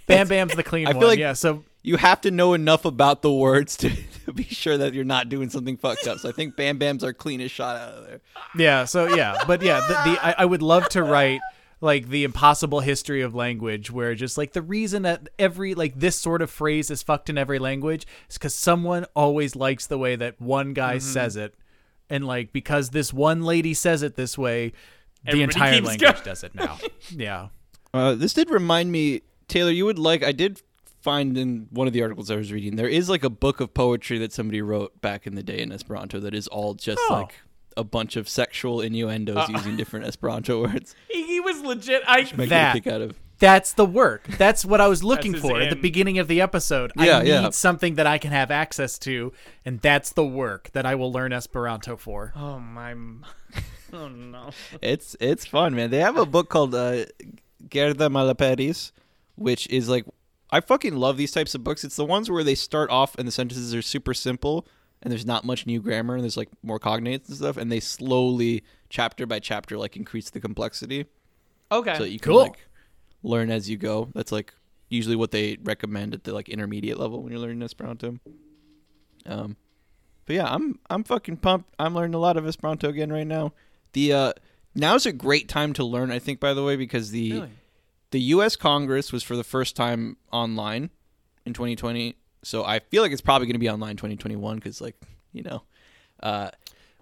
Bam Bam's the clean I feel one. like- yeah, so You have to know enough about the words to, <laughs> to be sure that you're not doing something fucked up. So I think Bam Bam's our cleanest shot out of there. yeah, so yeah, but yeah, the, the I, I would love to write like the impossible history of language where just like the reason that every like this sort of phrase is fucked in every language is because someone always likes the way that one guy Mm-hmm. says it and like because this one lady says it this way the Everybody entire language going. does it now <laughs> yeah Uh, this did remind me, Taylor. You would like. I did find in one of the articles I was reading there is like a book of poetry that somebody wrote back in the day in Esperanto that is all just Oh. like a bunch of sexual innuendos using <laughs> different Esperanto words. he, he was legit. I Make That- kick out of. that's the work that's what i was <laughs> looking his for at the beginning of the episode Yeah, i need yeah. something that i can have access to and that's the work that i will learn esperanto for Oh my. <laughs> Oh no. It's it's fun, man. They have a book called uh, Gerda Malaperis, which is like I fucking love these types of books. It's the ones where they start off and the sentences are super simple and there's not much new grammar and there's like more cognates and stuff, and they slowly chapter by chapter like increase the complexity Okay. so you can Cool. like learn as you go. That's like usually what they recommend at the like intermediate level when you're learning Esperanto. Um, but yeah, I'm I'm fucking pumped. I'm learning a lot of Esperanto again right now. The uh, now's a great time to learn. I think by the way because the Really? The U.S. Congress was for the first time online in 2020. So I feel like it's probably going to be online 2021 because like you know. Uh,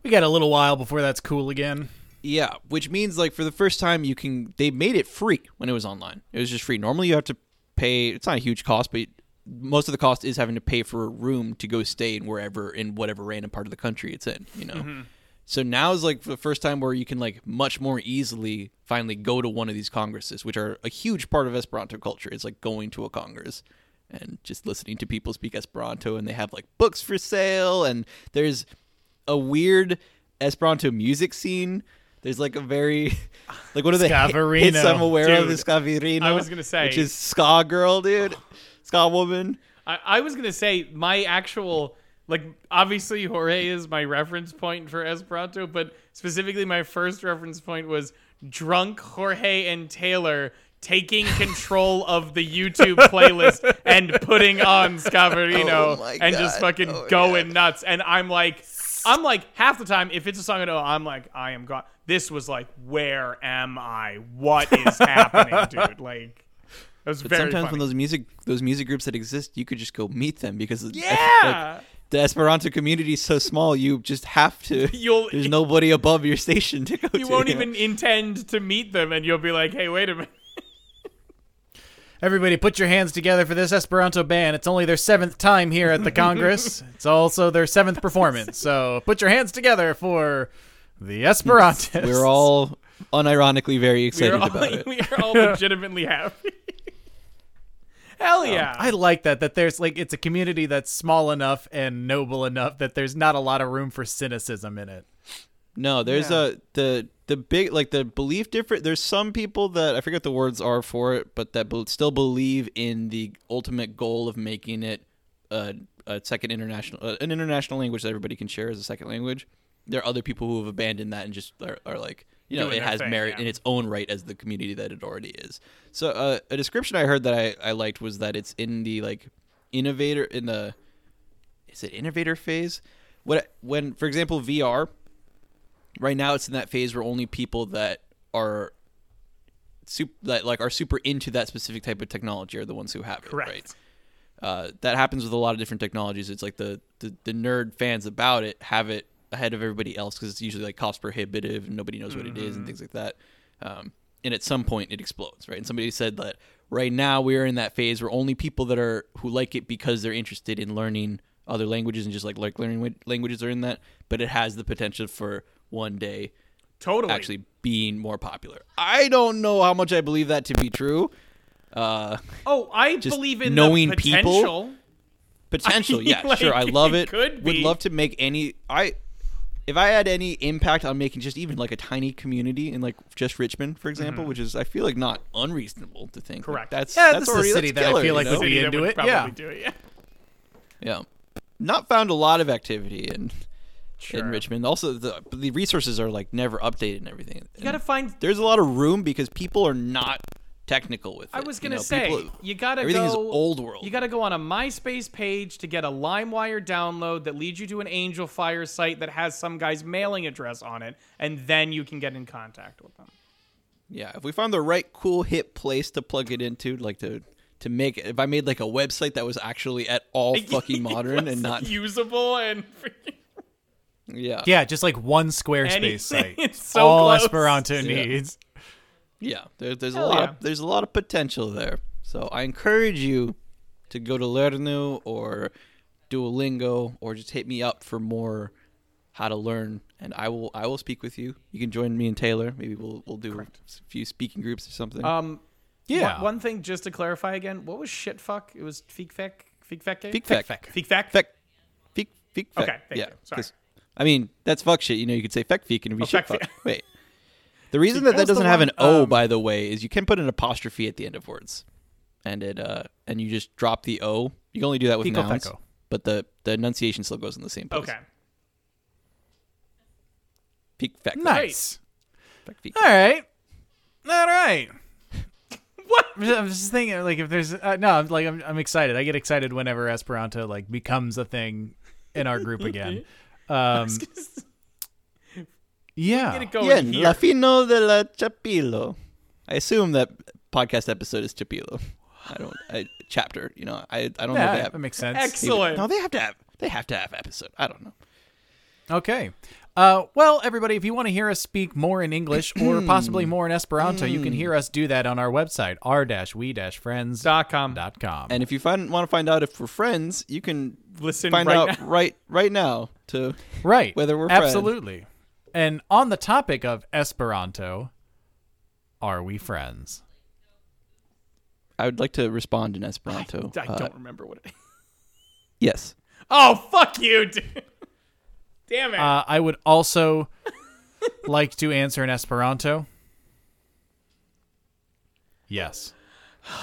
we got a little while before that's cool again yeah, which means like for the first time you can they made it free when it was online. It was just free. Normally you have to pay. It's not a huge cost, but most of the cost is having to pay for a room to go stay in wherever in whatever random part of the country it's in. You know. So now is like the first time where you can like much more easily finally go to one of these congresses, which are a huge part of Esperanto culture. It's like going to a congress, and just listening to people speak Esperanto and they have like books for sale and there's a weird Esperanto music scene. There's like a very <laughs> like one of the Scavarino. hits I'm aware of Dude, is Scavirino. I was gonna say- which is ska girl, dude, <sighs> ska woman. I, I was gonna say my actual like obviously Jorge is my reference point for Esperanto, but specifically my first reference point was drunk Jorge and Taylor taking control of the YouTube <laughs> playlist and putting on Scavarino Oh my and just fucking Oh my going nuts. And I'm like I'm like half the time if it's a song I know, I'm like, I am gone. This was like, where am I? What is <laughs> happening, dude? Like it was But very sometimes funny. when those music those music groups that exist, you could just go meet them because Yeah. like the Esperanto community is so small. You just have to. <laughs> You'll- there's nobody above your station to go to. you won't even intend to meet them and you'll be like hey wait a minute <laughs> Everybody, put your hands together for this Esperanto band. It's only their seventh time here at the <laughs> Congress. it's also their seventh performance. So put your hands together for the Esperantists. We're all unironically very excited all, about it. we are all legitimately happy hell yeah I like that. That there's like it's a community that's small enough and noble enough that there's not a lot of room for cynicism in it. No, there's Yeah. a the the big like the belief different. There's some people that I forget the words are for it, but that be, still believe in the ultimate goal of making it a, a second international uh, an international language that everybody can share as a second language. There are other people who have abandoned that and just are, are like you know it has thing, merit yeah. in its own right as the community that it already is. So uh, a description I heard that I, I liked was that it's in the like innovator in the is it innovator phase? What when for example VR right now it's in that phase where only people that are super that like are super into that specific type of technology are the ones who have it Correct. right uh, that happens with a lot of different technologies it's like the the, the nerd fans about it have it ahead of everybody else because it's usually like cost prohibitive and nobody knows what it is and things like that um, and at some point it explodes right and somebody said that right now we're in that phase where only people that are who like it because they're interested in learning other languages and just like like learning languages are in that but it has the potential for one day totally actually being more popular. I don't know how much I believe that to be true. Uh, oh i believe in knowing the people- potential potential, <laughs> mean, yeah, like, sure. I love it could Would love to make any. I if I had any impact on making just even like a tiny community in like just Richmond, for example, which is I feel like not unreasonable to think. Like, Mm-hmm. Correct. that's Yeah, that's this is a city that's that I killer, feel you like know? would be City that into would it, probably yeah. do it yeah Yeah, not found a lot of activity in Sure. in Richmond. Also, the the resources are like never updated and everything. you gotta find there's a lot of room because people are not technical with it. I was gonna know, say people- you gotta everything go. is old world. You gotta go on a MySpace page to get a LimeWire download that leads you to an Angelfire site that has some guy's mailing address on it, and then you can get in contact with them. yeah, if we found the right cool hip place to plug it into, like to to make it, if I made like a website that was actually at all <laughs> fucking modern and not <laughs> usable and yeah Yeah, just like one Squarespace Anything. <laughs> site. It's so All close. Esperanto Yeah. needs. Yeah. There, there's a lot yeah. of, there's a lot of potential there. So I encourage you to go to Lernu or Duolingo or just hit me up for more how to learn and I will I will speak with you. You can join me and Taylor. Maybe we'll we'll do a few speaking groups or something. Um, Yeah. One, one thing just to clarify again, what was shit fuck? It was feek feck feek feck Feek feck. feek feck. feck, feek, feek, feck. Okay, thank yeah. you. Sorry. 'cause, I mean, that's fuck shit. You know, you could say feck feek and it'd be Oh, shit feck fuck. Wait. The reason that that That's doesn't have an O, um, by the way, is you can put an apostrophe at the end of words, and it uh, and you just drop the O. You can only do that with Fecal nouns, feco. but the the enunciation still goes in the same place. Okay. Feek feck. Nice. Feck, feek. All right. All right. <laughs> What? I'm just, I'm just thinking, like, if there's uh, no, I'm like, I'm, I'm excited. I get excited whenever Esperanto like becomes a thing in our group again. <laughs> Um, yeah. Get it going Bien, here. la fino de la chapilo. I assume that podcast episode is chapilo. I don't I, chapter. You know, I I don't know. If they have, that makes sense. Excellent. No, they have to have. They have to have episode. I don't know. Okay. Uh, well, everybody, if you want to hear us speak more in English or <clears throat> possibly more in Esperanto, you can hear us do that on our website, r-we-friends.com. Dot com. And if you find want to find out if we're friends, you can Listen find right out now. right right now to right. whether we're friends. Absolutely. And on the topic of Esperanto, are we friends? I would like to respond in Esperanto. I Uh, don't remember what it. <laughs> yes. Oh fuck you, dude. Damn it. Uh, I would also <laughs> like to answer in Esperanto. Yes. <sighs>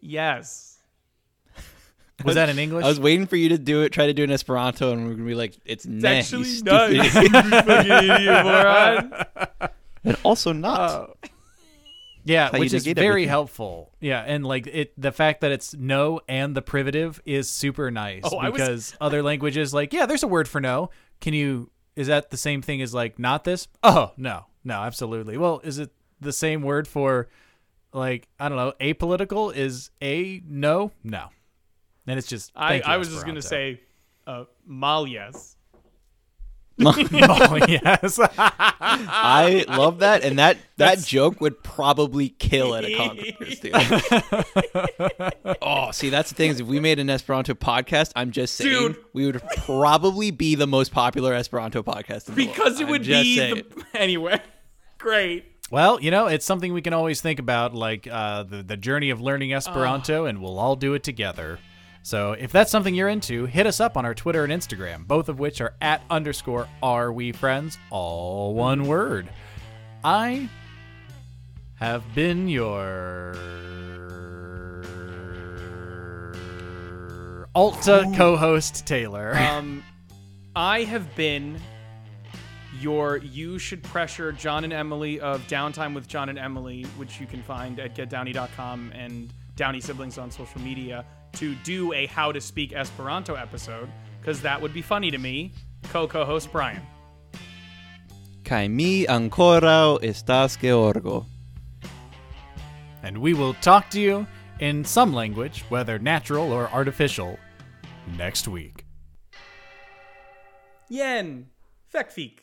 yes. Was that in English? I was waiting for you to do it, try to do an Esperanto, and we're gonna be like, "It's, It's nah, actually stupid not. You fucking idiot, moron. <laughs> and also not. Uh, yeah, which is very everything. helpful. Yeah, and like it, the fact that it's no and the privative is super nice Oh, I was- because other languages, like, yeah, there's a word for no. Can you? Is that the same thing as like not this? Oh no, no, absolutely. Well, is it the same word for like I don't know, apolitical? Is a no? No. And it's just. I, you, I was just gonna say, uh, mal yes. oh yes. I love that, and that that joke would probably kill at a conference. Dude. <laughs> oh, see, that's the thing is, if we made an Esperanto podcast, I'm just saying, Dude. we would probably be the most popular Esperanto podcast in the world. Because it would be saying. the, <laughs> anyway. Great. Well, you know, it's something we can always think about, like uh, the the journey of learning Esperanto, and we'll all do it together. So, if that's something you're into, hit us up on our Twitter and Instagram, both of which are at underscore are we friends, all one word. I have been your Alta co-host Taylor. <laughs> Um, I have been your You Should Pressure John and Emily of Downtime with John and Emily, which you can find at getdowney.com and Downey Siblings on social media, to do a How to Speak Esperanto episode, because that would be funny to me. Co co host Brian. Kai mi ancora estas Georgo. and we will talk to you in some language, whether natural or artificial, next week. Yen. Fekfik.